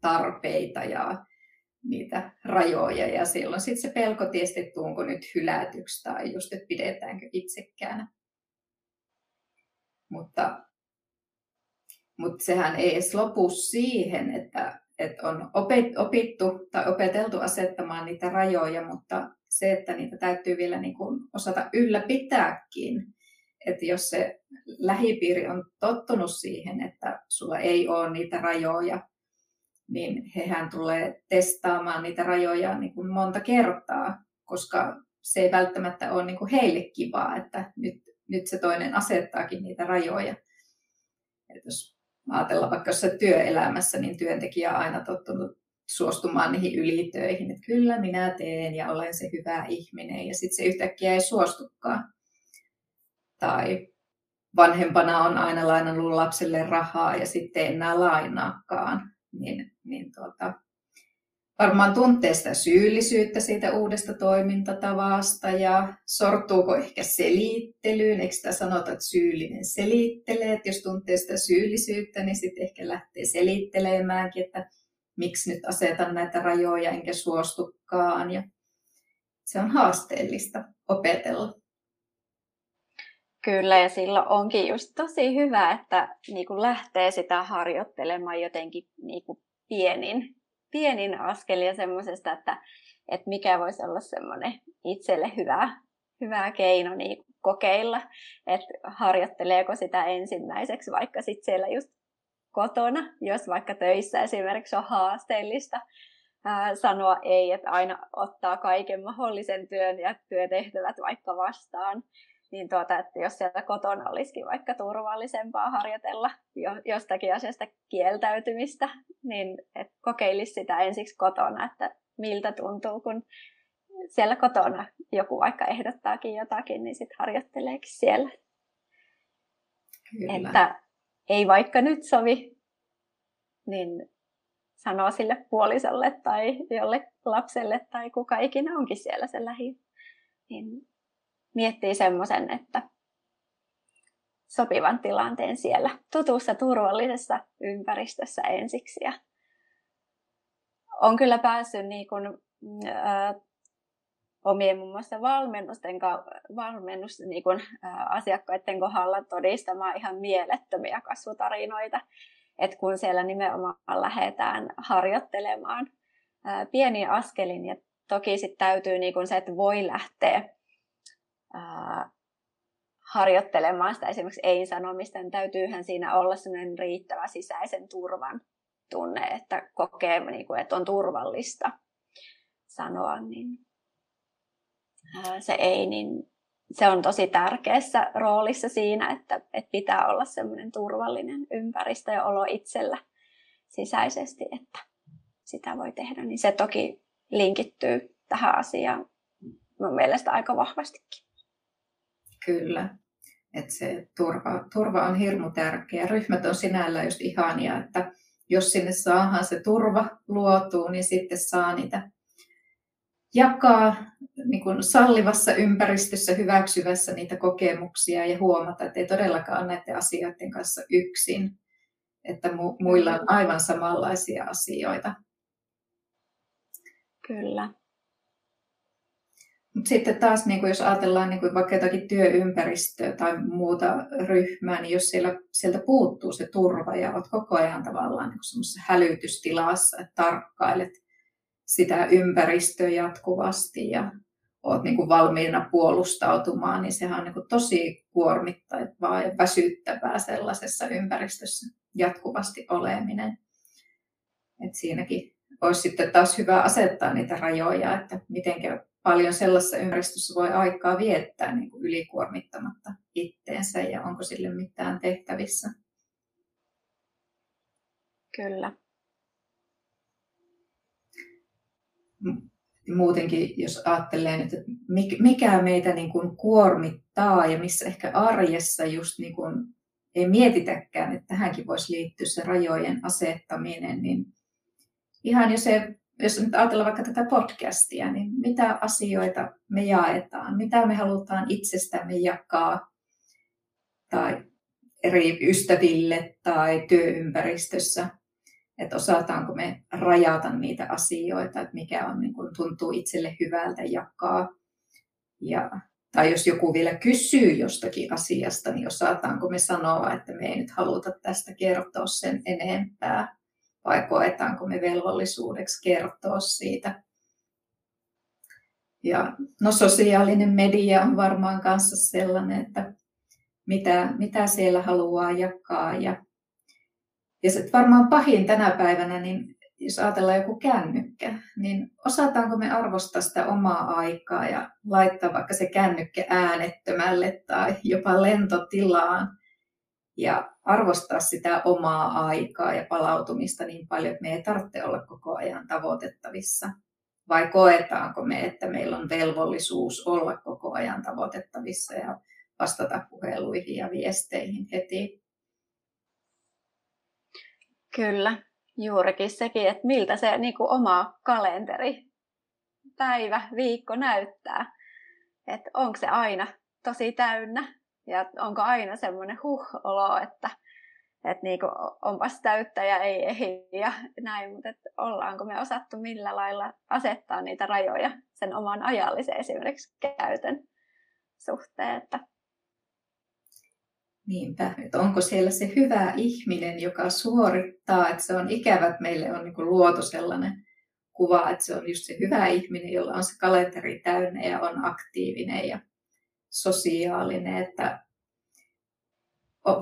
tarpeita ja niitä rajoja. Ja silloin sitten se pelko tietysti, tuunko nyt hylätyksi tai just, että pidetäänkö itsekään. Mutta, mutta sehän ei edes lopu siihen, että, että on opittu tai opeteltu asettamaan niitä rajoja, mutta se, että niitä täytyy vielä niin kuin osata ylläpitääkin. Että jos se lähipiiri on tottunut siihen, että sulla ei ole niitä rajoja, niin hehän tulee testaamaan niitä rajoja niin kuin monta kertaa, koska se ei välttämättä ole niin kuin heille kivaa, että nyt nyt se toinen asettaakin niitä rajoja. Et jos ajatellaan vaikka jossain työelämässä, niin työntekijä on aina tottunut suostumaan niihin ylitöihin, että kyllä minä teen ja olen se hyvä ihminen ja sitten se yhtäkkiä ei suostukaan. Tai vanhempana on aina lainannut lapselle rahaa ja sitten enää lainaakaan, niin, niin tuota, varmaan tuntee sitä syyllisyyttä siitä uudesta toimintatavasta ja sortuuko ehkä selittelyyn. Eikö sitä sanota, että syyllinen selittelee, että jos tuntee sitä syyllisyyttä, niin sitten ehkä lähtee selittelemäänkin, että miksi nyt asetan näitä rajoja enkä suostukaan. Ja se on haasteellista opetella. Kyllä, ja silloin onkin just tosi hyvä, että niin kuin lähtee sitä harjoittelemaan jotenkin niin kuin pienin pienin askel ja semmoisesta, että, että mikä voisi olla semmoinen itselle hyvä, hyvä keino niin kokeilla, että harjoitteleeko sitä ensimmäiseksi vaikka sitten siellä just kotona, jos vaikka töissä esimerkiksi on haasteellista ää, sanoa ei, että aina ottaa kaiken mahdollisen työn ja työtehtävät vaikka vastaan, niin tuota, että jos sieltä kotona olisikin vaikka turvallisempaa harjoitella jostakin asiasta kieltäytymistä, niin et kokeilisi sitä ensiksi kotona, että miltä tuntuu, kun siellä kotona joku vaikka ehdottaakin jotakin, niin sitten harjoitteleekin siellä. Kyllä. Että ei vaikka nyt sovi, niin sanoo sille puolisolle tai jolle lapselle tai kuka ikinä onkin siellä se lähi, niin miettii semmoisen, että sopivan tilanteen siellä tutussa turvallisessa ympäristössä ensiksi. Ja on kyllä päässyt niin kuin, ää, omien muun muassa valmennusten, valmennus, niin kuin, ää, asiakkaiden kohdalla todistamaan ihan mielettömiä kasvutarinoita. Et kun siellä nimenomaan lähdetään harjoittelemaan ää, pieniä askelin ja toki sitten täytyy niin kuin se, että voi lähteä ää, harjoittelemaan sitä esimerkiksi ei-sanomista, niin täytyyhän siinä olla sellainen riittävä sisäisen turvan tunne, että kokee, niin kuin, että on turvallista sanoa, niin se ei, niin se on tosi tärkeässä roolissa siinä, että, että pitää olla semmoinen turvallinen ympäristö ja olo itsellä sisäisesti, että sitä voi tehdä. Niin se toki linkittyy tähän asiaan mun mielestä aika vahvastikin. Kyllä. Että se turva, turva on hirmu tärkeä. Ryhmät on sinällä just ihania, että jos sinne saadaan se turva luotuu, niin sitten saa niitä jakaa niin kuin sallivassa ympäristössä, hyväksyvässä niitä kokemuksia ja huomata, että ei todellakaan ole näiden asioiden kanssa yksin, että mu- muilla on aivan samanlaisia asioita. Kyllä. Mut sitten taas, niin kuin jos ajatellaan niin kuin vaikka jotakin työympäristöä tai muuta ryhmää, niin jos siellä, sieltä puuttuu se turva ja olet koko ajan tavallaan niin hälytystilassa, että tarkkailet sitä ympäristöä jatkuvasti ja olet niin kuin valmiina puolustautumaan, niin sehän on niin kuin tosi kuormittavaa ja väsyttävää sellaisessa ympäristössä jatkuvasti oleminen. Et siinäkin olisi sitten taas hyvä asettaa niitä rajoja, että miten paljon sellaisessa ympäristössä voi aikaa viettää niin kuin ylikuormittamatta itteensä ja onko sille mitään tehtävissä. Kyllä. Muutenkin, jos ajattelee että mikä meitä niin kuin kuormittaa ja missä ehkä arjessa just niin kuin ei mietitäkään, että tähänkin voisi liittyä se rajojen asettaminen, niin ihan jo se jos nyt ajatellaan vaikka tätä podcastia, niin mitä asioita me jaetaan, mitä me halutaan itsestämme jakaa? Tai eri ystäville tai työympäristössä, että osataanko me rajata niitä asioita, että mikä on, niin kuin, tuntuu itselle hyvältä jakaa. Ja, tai jos joku vielä kysyy jostakin asiasta, niin osataanko me sanoa, että me ei nyt haluta tästä kertoa sen enempää vai koetaanko me velvollisuudeksi kertoa siitä. Ja no sosiaalinen media on varmaan kanssa sellainen, että mitä, mitä siellä haluaa jakaa. Ja, ja se varmaan pahin tänä päivänä, niin jos ajatellaan joku kännykkä, niin osataanko me arvostaa sitä omaa aikaa ja laittaa vaikka se kännykkä äänettömälle tai jopa lentotilaan ja arvostaa sitä omaa aikaa ja palautumista niin paljon, että me ei tarvitse olla koko ajan tavoitettavissa. Vai koetaanko me, että meillä on velvollisuus olla koko ajan tavoitettavissa ja vastata puheluihin ja viesteihin heti? Kyllä, juurikin sekin, että miltä se niin kuin oma kalenteri, päivä, viikko näyttää. Että onko se aina tosi täynnä ja onko aina semmoinen huh-olo, että, että niin onpas täyttä ja ei ehdi ja näin, mutta että ollaanko me osattu millä lailla asettaa niitä rajoja sen oman ajallisen esimerkiksi käytön suhteen. Että... Niinpä, että onko siellä se hyvä ihminen, joka suorittaa, että se on ikävä, että meille on niin luotu sellainen kuva, että se on just se hyvä ihminen, jolla on se kalenteri täynnä ja on aktiivinen ja sosiaalinen, että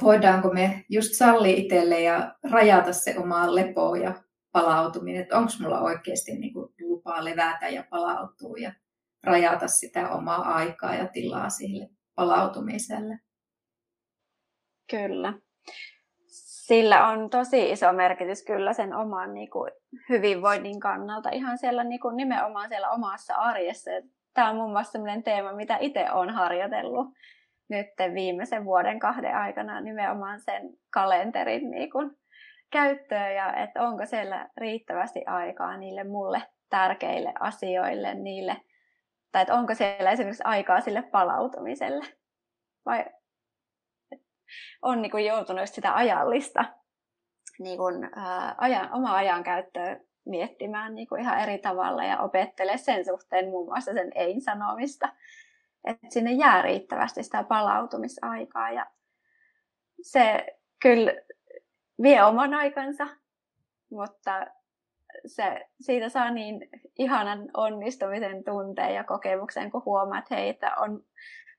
voidaanko me just salli itselle ja rajata se oma lepo ja palautuminen, että onko mulla oikeasti niin kuin lupaa levätä ja palautua ja rajata sitä omaa aikaa ja tilaa sille palautumiselle. Kyllä. Sillä on tosi iso merkitys kyllä sen oman niin kuin, hyvinvoinnin kannalta ihan siellä niin kuin, nimenomaan siellä omassa arjessa tämä on muun muassa sellainen teema, mitä itse olen harjoitellut nyt viimeisen vuoden kahden aikana nimenomaan sen kalenterin niin kuin, käyttöön ja että onko siellä riittävästi aikaa niille mulle tärkeille asioille, niille, tai että onko siellä esimerkiksi aikaa sille palautumiselle. Vai on niin kuin joutunut sitä ajallista niin kuin, ää, ajan, omaa ajankäyttöä miettimään niin kuin ihan eri tavalla ja opettele sen suhteen muun muassa sen ei-sanomista. Että sinne jää riittävästi sitä palautumisaikaa ja se kyllä vie oman aikansa, mutta se, siitä saa niin ihanan onnistumisen tunteen ja kokemuksen, kun huomaa, että hei, että on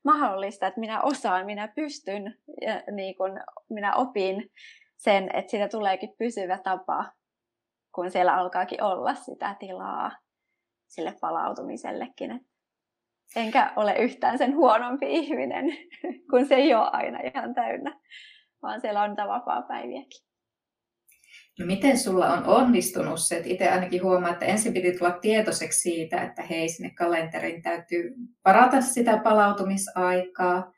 mahdollista, että minä osaan, minä pystyn ja niin kun minä opin sen, että siitä tuleekin pysyvä tapa, kun siellä alkaakin olla sitä tilaa sille palautumisellekin. Enkä ole yhtään sen huonompi ihminen, kun se ei ole aina ihan täynnä, vaan siellä on niitä vapaa-päiviäkin. No miten sulla on onnistunut se, että itse ainakin huomaa, että ensin piti tulla tietoiseksi siitä, että hei, sinne kalenteriin täytyy parata sitä palautumisaikaa,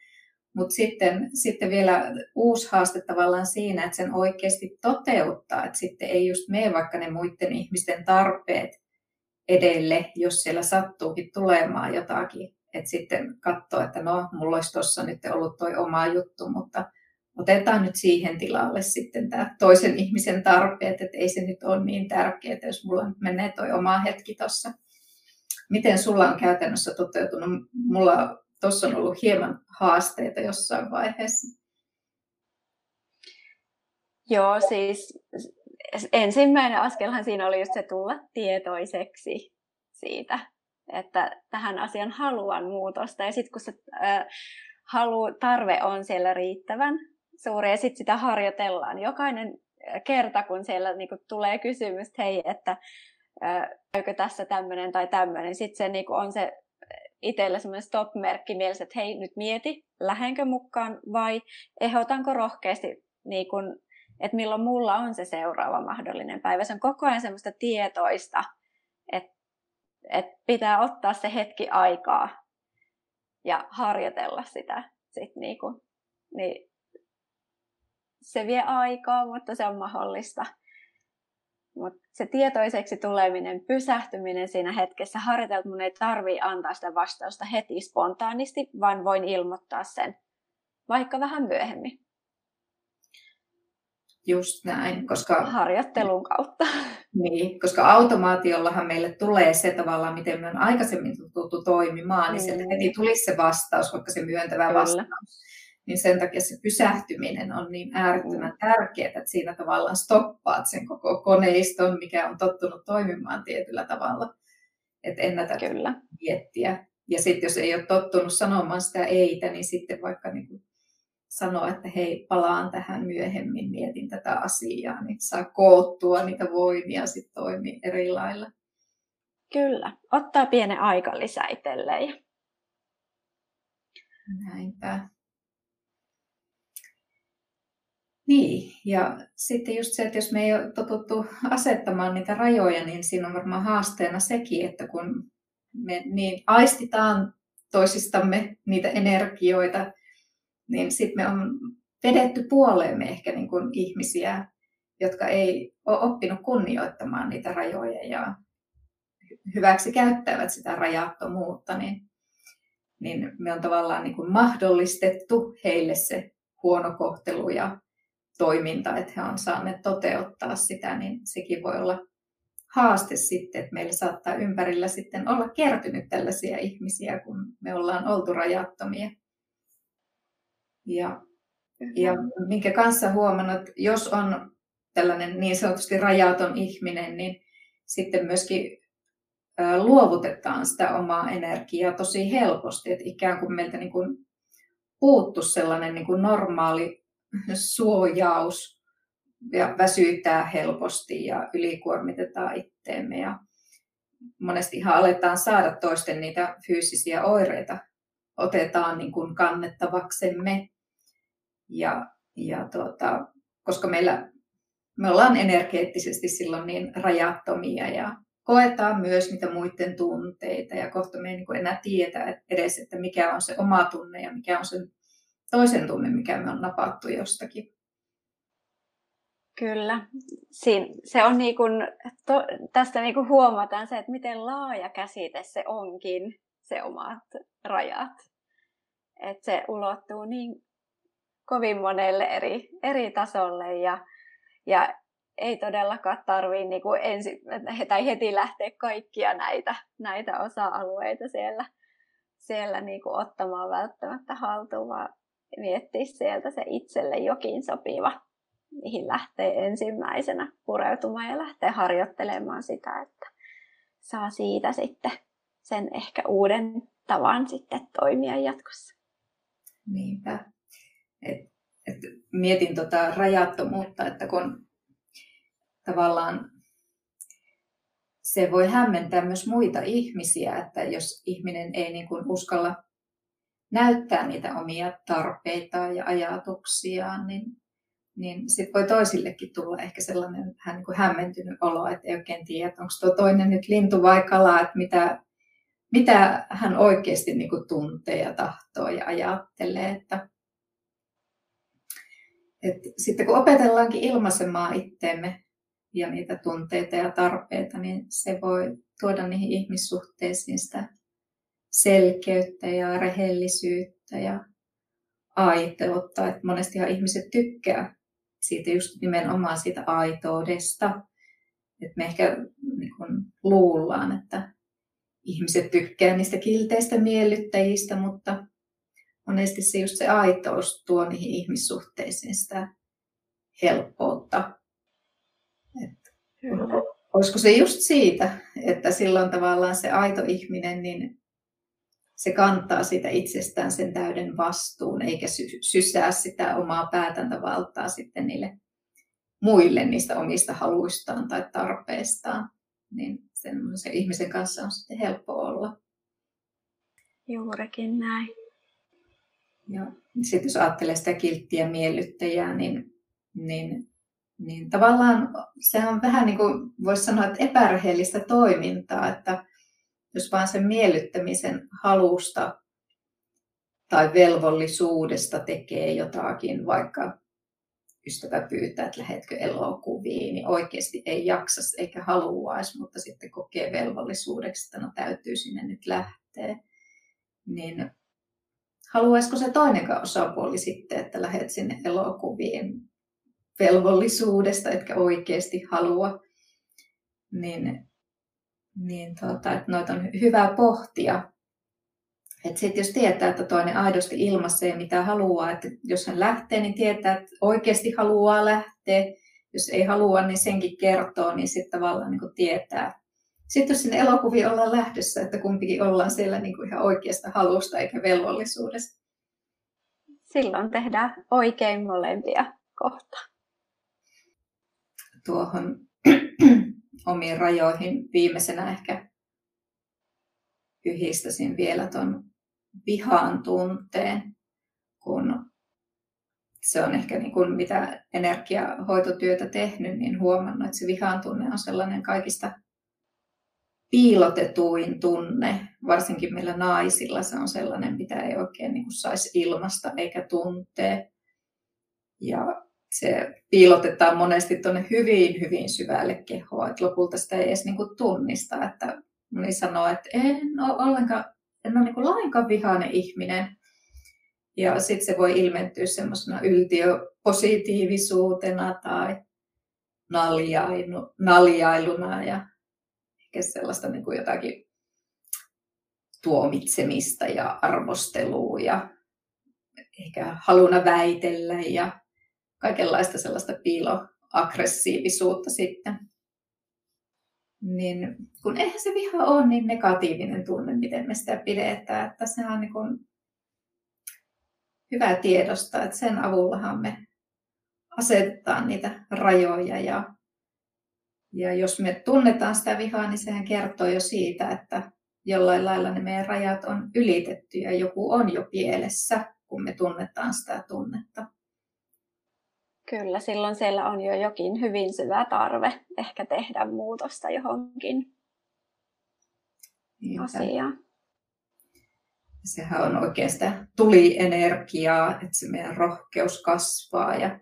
mutta sitten, sitten vielä uusi haaste tavallaan siinä, että sen oikeasti toteuttaa, että sitten ei just mene vaikka ne muiden ihmisten tarpeet edelle, jos siellä sattuukin tulemaan jotakin. Että sitten katsoo, että no, mulla olisi tuossa nyt ollut toi oma juttu, mutta otetaan nyt siihen tilalle sitten tämä toisen ihmisen tarpeet, että ei se nyt ole niin tärkeää, jos mulla menee toi oma hetki tuossa. Miten sulla on käytännössä toteutunut? Mulla tuossa on ollut hieman haasteita jossain vaiheessa. Joo, siis ensimmäinen askelhan siinä oli just se tulla tietoiseksi siitä, että tähän asian haluan muutosta. Ja sitten kun se äh, halu, tarve on siellä riittävän suuri ja sitten sitä harjoitellaan. Jokainen kerta, kun siellä niinku tulee kysymys, että hei, että käykö tässä tämmöinen tai tämmöinen, sitten se niinku on se itsellä semmoinen stop-merkki mielessä, että hei, nyt mieti, lähenkö mukaan vai ehdotanko rohkeasti, niin että milloin mulla on se seuraava mahdollinen päivä. Se on koko ajan semmoista tietoista, että, että pitää ottaa se hetki aikaa ja harjoitella sitä. Sit niin kun, niin se vie aikaa, mutta se on mahdollista. Mutta se tietoiseksi tuleminen, pysähtyminen siinä hetkessä, harjoitella, mun ei tarvii antaa sitä vastausta heti spontaanisti, vaan voin ilmoittaa sen vaikka vähän myöhemmin. Just näin, koska... Harjoittelun kautta. Niin, koska automaatiollahan meille tulee se tavallaan, miten me on aikaisemmin tuttu toimimaan, niin mm. sieltä heti tulisi se vastaus, vaikka se myöntävä Kyllä. vastaus niin sen takia se pysähtyminen on niin äärettömän mm. tärkeää, että siinä tavallaan stoppaat sen koko koneiston, mikä on tottunut toimimaan tietyllä tavalla. Että ennätä Kyllä. miettiä. Ja sitten jos ei ole tottunut sanomaan sitä eitä, niin sitten vaikka niin kuin sanoa, että hei, palaan tähän myöhemmin, mietin tätä asiaa, niin saa koottua niitä voimia sitten toimii eri lailla. Kyllä, ottaa pienen aika lisää itselleen. Näinpä. Niin, ja sitten just se, että jos me ei ole totuttu asettamaan niitä rajoja, niin siinä on varmaan haasteena sekin, että kun me niin aistitaan toisistamme niitä energioita, niin sitten me on vedetty puoleemme ehkä niin kuin ihmisiä, jotka ei ole oppinut kunnioittamaan niitä rajoja ja hyväksi käyttävät sitä rajattomuutta, niin, niin me on tavallaan niin kuin mahdollistettu heille se huono kohtelu ja toiminta, että he on saaneet toteuttaa sitä, niin sekin voi olla haaste sitten, että meillä saattaa ympärillä sitten olla kertynyt tällaisia ihmisiä, kun me ollaan oltu rajattomia. Ja, ja minkä kanssa huomannut, että jos on tällainen niin sanotusti rajaton ihminen, niin sitten myöskin luovutetaan sitä omaa energiaa tosi helposti, että ikään kuin meiltä niin kuin puuttu sellainen niin kuin normaali suojaus ja väsyttää helposti ja ylikuormitetaan itteemme ja monesti ihan aletaan saada toisten niitä fyysisiä oireita, otetaan niin kuin kannettavaksemme. Ja, ja tuota, koska meillä, me ollaan energeettisesti silloin niin rajattomia ja koetaan myös niitä muiden tunteita ja kohta me ei niin enää tietää edes, että mikä on se oma tunne ja mikä on se toisen tunne, mikä me on napattu jostakin. Kyllä. Siin, se on niin kuin, to, tästä niin kuin huomataan se, että miten laaja käsite se onkin, se omat rajat. Että se ulottuu niin kovin monelle eri, eri tasolle ja, ja ei todellakaan tarvitse niin kuin ensi, tai heti lähteä kaikkia näitä, näitä osa-alueita siellä, siellä niin kuin ottamaan välttämättä haltuun, vaan miettiä sieltä se itselle jokin sopiva, mihin lähtee ensimmäisenä pureutumaan ja lähtee harjoittelemaan sitä, että saa siitä sitten sen ehkä uuden tavan sitten toimia jatkossa. Niinpä. Et, et mietin tota rajattomuutta, että kun tavallaan se voi hämmentää myös muita ihmisiä, että jos ihminen ei niin kuin uskalla näyttää niitä omia tarpeitaan ja ajatuksiaan, niin, niin sitten voi toisillekin tulla ehkä sellainen vähän niin kuin hämmentynyt olo, että ei oikein tiedä, että onko tuo toinen nyt lintu vai kala, että mitä, mitä hän oikeasti niin kuin tuntee ja tahtoo ja ajattelee. Että, että sitten kun opetellaankin ilmaisemaan itteemme ja niitä tunteita ja tarpeita, niin se voi tuoda niihin ihmissuhteisiin sitä selkeyttä ja rehellisyyttä ja aitoutta. Että monestihan ihmiset tykkää siitä just nimenomaan siitä aitoudesta. Että me ehkä niin kun luullaan, että ihmiset tykkää niistä kilteistä miellyttäjistä, mutta monesti se just se aitous tuo niihin ihmissuhteisiin sitä helppoutta. Että olisiko se just siitä, että silloin tavallaan se aito ihminen, niin se kantaa sitä itsestään sen täyden vastuun, eikä sysää sitä omaa päätäntävaltaa sitten niille muille niistä omista haluistaan tai tarpeistaan. Niin sen ihmisen kanssa on sitten helppo olla. Juurikin näin. Ja sitten jos ajattelee sitä kilttiä miellyttäjää, niin, niin, niin tavallaan se on vähän niin kuin voisi sanoa, että epärehellistä toimintaa, että jos vaan sen miellyttämisen halusta tai velvollisuudesta tekee jotakin, vaikka ystävä pyytää, että lähetkö elokuviin, niin oikeasti ei jaksa eikä haluaisi, mutta sitten kokee velvollisuudeksi, että no täytyy sinne nyt lähteä. Niin haluaisiko se toinenkaan osapuoli sitten, että lähdet sinne elokuviin velvollisuudesta, etkä oikeasti halua, niin niin tuota, että noita on hyvä pohtia. Että sitten jos tietää, että toinen aidosti ilmaisee mitä haluaa, että jos hän lähtee, niin tietää, että oikeasti haluaa lähteä. Jos ei halua, niin senkin kertoo, niin sitten tavallaan niin kuin tietää. Sitten jos sinne elokuviin ollaan lähdössä, että kumpikin ollaan siellä niin kuin ihan oikeasta halusta eikä velvollisuudesta. Silloin tehdään oikein molempia kohta. Tuohon omiin rajoihin. Viimeisenä ehkä yhdistäisin vielä tuon vihan tunteen, kun se on ehkä niin kuin mitä energiahoitotyötä tehnyt, niin huomannut, että se vihan tunne on sellainen kaikista piilotetuin tunne, varsinkin meillä naisilla se on sellainen, mitä ei oikein niin saisi ilmasta eikä tuntee. Ja se piilotetaan monesti tuonne hyvin, hyvin syvälle kehoa, että lopulta sitä ei edes niin kuin tunnista, että moni sanoo, että en ole ollenkaan, en ole niin kuin lainkaan vihainen ihminen. Ja sitten se voi ilmentyä semmoisena yltiöpositiivisuutena tai naljailu, naljailuna ja ehkä sellaista niin kuin jotakin tuomitsemista ja arvostelua ja ehkä haluna väitellä ja kaikenlaista sellaista piiloaggressiivisuutta sitten. Niin kun eihän se viha ole niin negatiivinen tunne, miten me sitä pidetään, että se on niin kuin hyvä tiedosta, että sen avullahan me asetetaan niitä rajoja ja, ja jos me tunnetaan sitä vihaa, niin sehän kertoo jo siitä, että jollain lailla ne meidän rajat on ylitetty ja joku on jo pielessä, kun me tunnetaan sitä tunnetta. Kyllä, silloin siellä on jo jokin hyvin syvä tarve ehkä tehdä muutosta johonkin Niinpä. asiaan. Sehän on sitä tuli-energiaa, että se meidän rohkeus kasvaa ja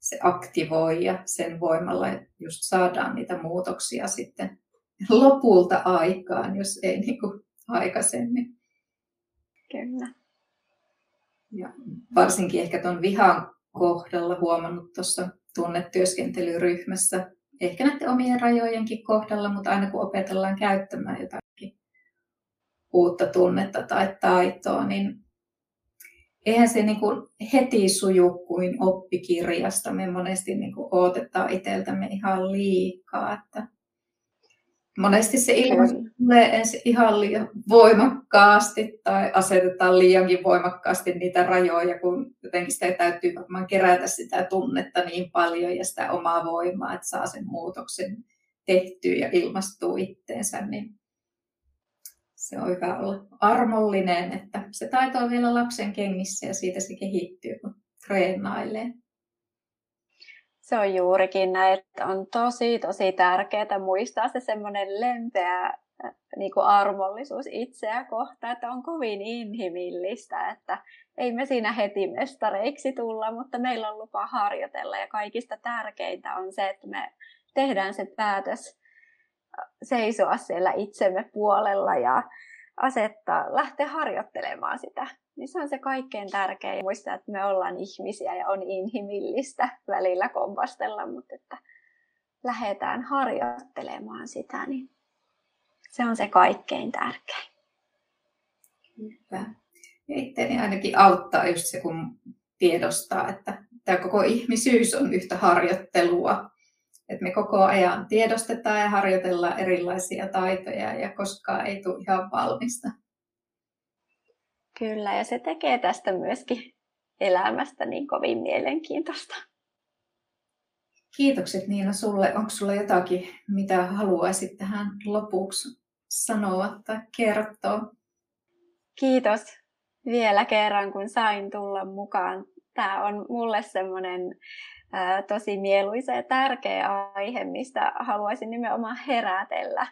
se aktivoi ja sen voimalla just saadaan niitä muutoksia sitten lopulta aikaan, jos ei niin kuin aikaisemmin. Kyllä. Ja varsinkin ehkä tuon vihan kohdalla huomannut tuossa tunnetyöskentelyryhmässä, ehkä näiden omien rajojenkin kohdalla, mutta aina kun opetellaan käyttämään jotakin uutta tunnetta tai taitoa, niin eihän se niin kuin heti suju kuin oppikirjasta. Me monesti niin kuin odotetaan itseltämme ihan liikaa. Että monesti se ilmaisu tulee ensin ihan liian voimakkaasti tai asetetaan liiankin voimakkaasti niitä rajoja, kun jotenkin sitä täytyy varmaan kerätä sitä tunnetta niin paljon ja sitä omaa voimaa, että saa sen muutoksen tehtyä ja ilmastuu itteensä, niin se on hyvä olla armollinen, että se taito on vielä lapsen kengissä ja siitä se kehittyy, kun treenailee. Se on juurikin näin, että on tosi tosi tärkeää muistaa se semmoinen lempeä niin kuin armollisuus itseä kohtaan, että on kovin inhimillistä, että ei me siinä heti mestareiksi tulla, mutta meillä on lupa harjoitella ja kaikista tärkeintä on se, että me tehdään se päätös seisoa siellä itsemme puolella ja asettaa, lähteä harjoittelemaan sitä. Niin se on se kaikkein tärkein. Muistaa, että me ollaan ihmisiä ja on inhimillistä välillä kompastella, mutta että lähdetään harjoittelemaan sitä, niin se on se kaikkein tärkein. Hyvä. Ja itteni ainakin auttaa just se, kun tiedostaa, että tämä koko ihmisyys on yhtä harjoittelua että me koko ajan tiedostetaan ja harjoitellaan erilaisia taitoja ja koskaan ei tule ihan valmista. Kyllä, ja se tekee tästä myöskin elämästä niin kovin mielenkiintoista. Kiitokset Niina sulle. Onko sulla jotakin, mitä haluaisit tähän lopuksi sanoa tai kertoa? Kiitos vielä kerran, kun sain tulla mukaan. Tämä on mulle semmoinen tosi mieluisa ja tärkeä aihe, mistä haluaisin nimenomaan herätellä,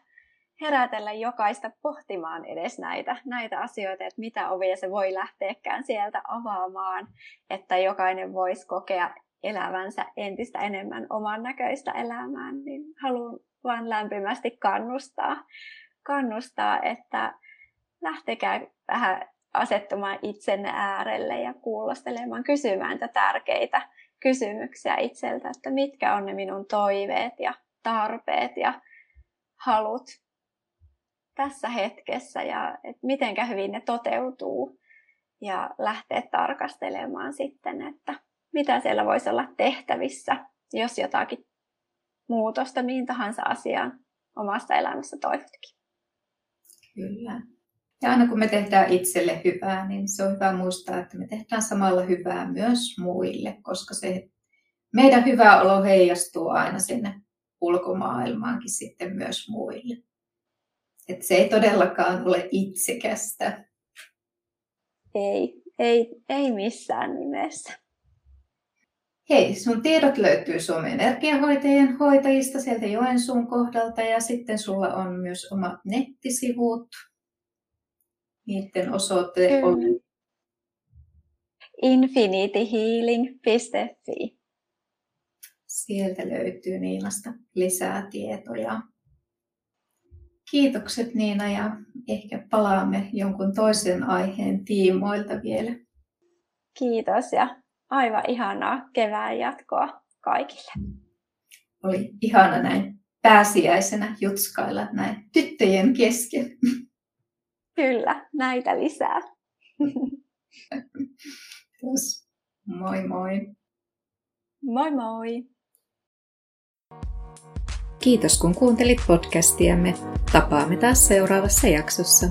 herätellä jokaista pohtimaan edes näitä, näitä asioita, että mitä ovia se voi lähteäkään sieltä avaamaan, että jokainen voisi kokea elävänsä entistä enemmän oman näköistä elämää, niin haluan vain lämpimästi kannustaa, kannustaa, että lähtekää vähän asettumaan itsenne äärelle ja kuulostelemaan, kysymään tärkeitä kysymyksiä itseltä, että mitkä on ne minun toiveet ja tarpeet ja halut tässä hetkessä ja että mitenkä hyvin ne toteutuu ja lähteä tarkastelemaan sitten, että mitä siellä voisi olla tehtävissä, jos jotakin muutosta mihin tahansa asiaan omassa elämässä toivotkin. Kyllä. Ja aina kun me tehdään itselle hyvää, niin se on hyvä muistaa, että me tehdään samalla hyvää myös muille, koska se meidän hyvä olo heijastuu aina sinne ulkomaailmaankin sitten myös muille. Että se ei todellakaan ole itsekästä. Ei, ei, ei missään nimessä. Hei, sun tiedot löytyy Suomen energiahoitajien hoitajista sieltä Joensuun kohdalta ja sitten sulla on myös omat nettisivut niiden osoite on infinityhealing.fi. Sieltä löytyy Niinasta lisää tietoja. Kiitokset Niina ja ehkä palaamme jonkun toisen aiheen tiimoilta vielä. Kiitos ja aivan ihanaa kevään jatkoa kaikille. Oli ihana näin pääsiäisenä jutskailla näin tyttöjen kesken. Kyllä, näitä lisää. Kiitos. Moi moi. Moi moi. Kiitos kun kuuntelit podcastiamme. Tapaamme taas seuraavassa jaksossa.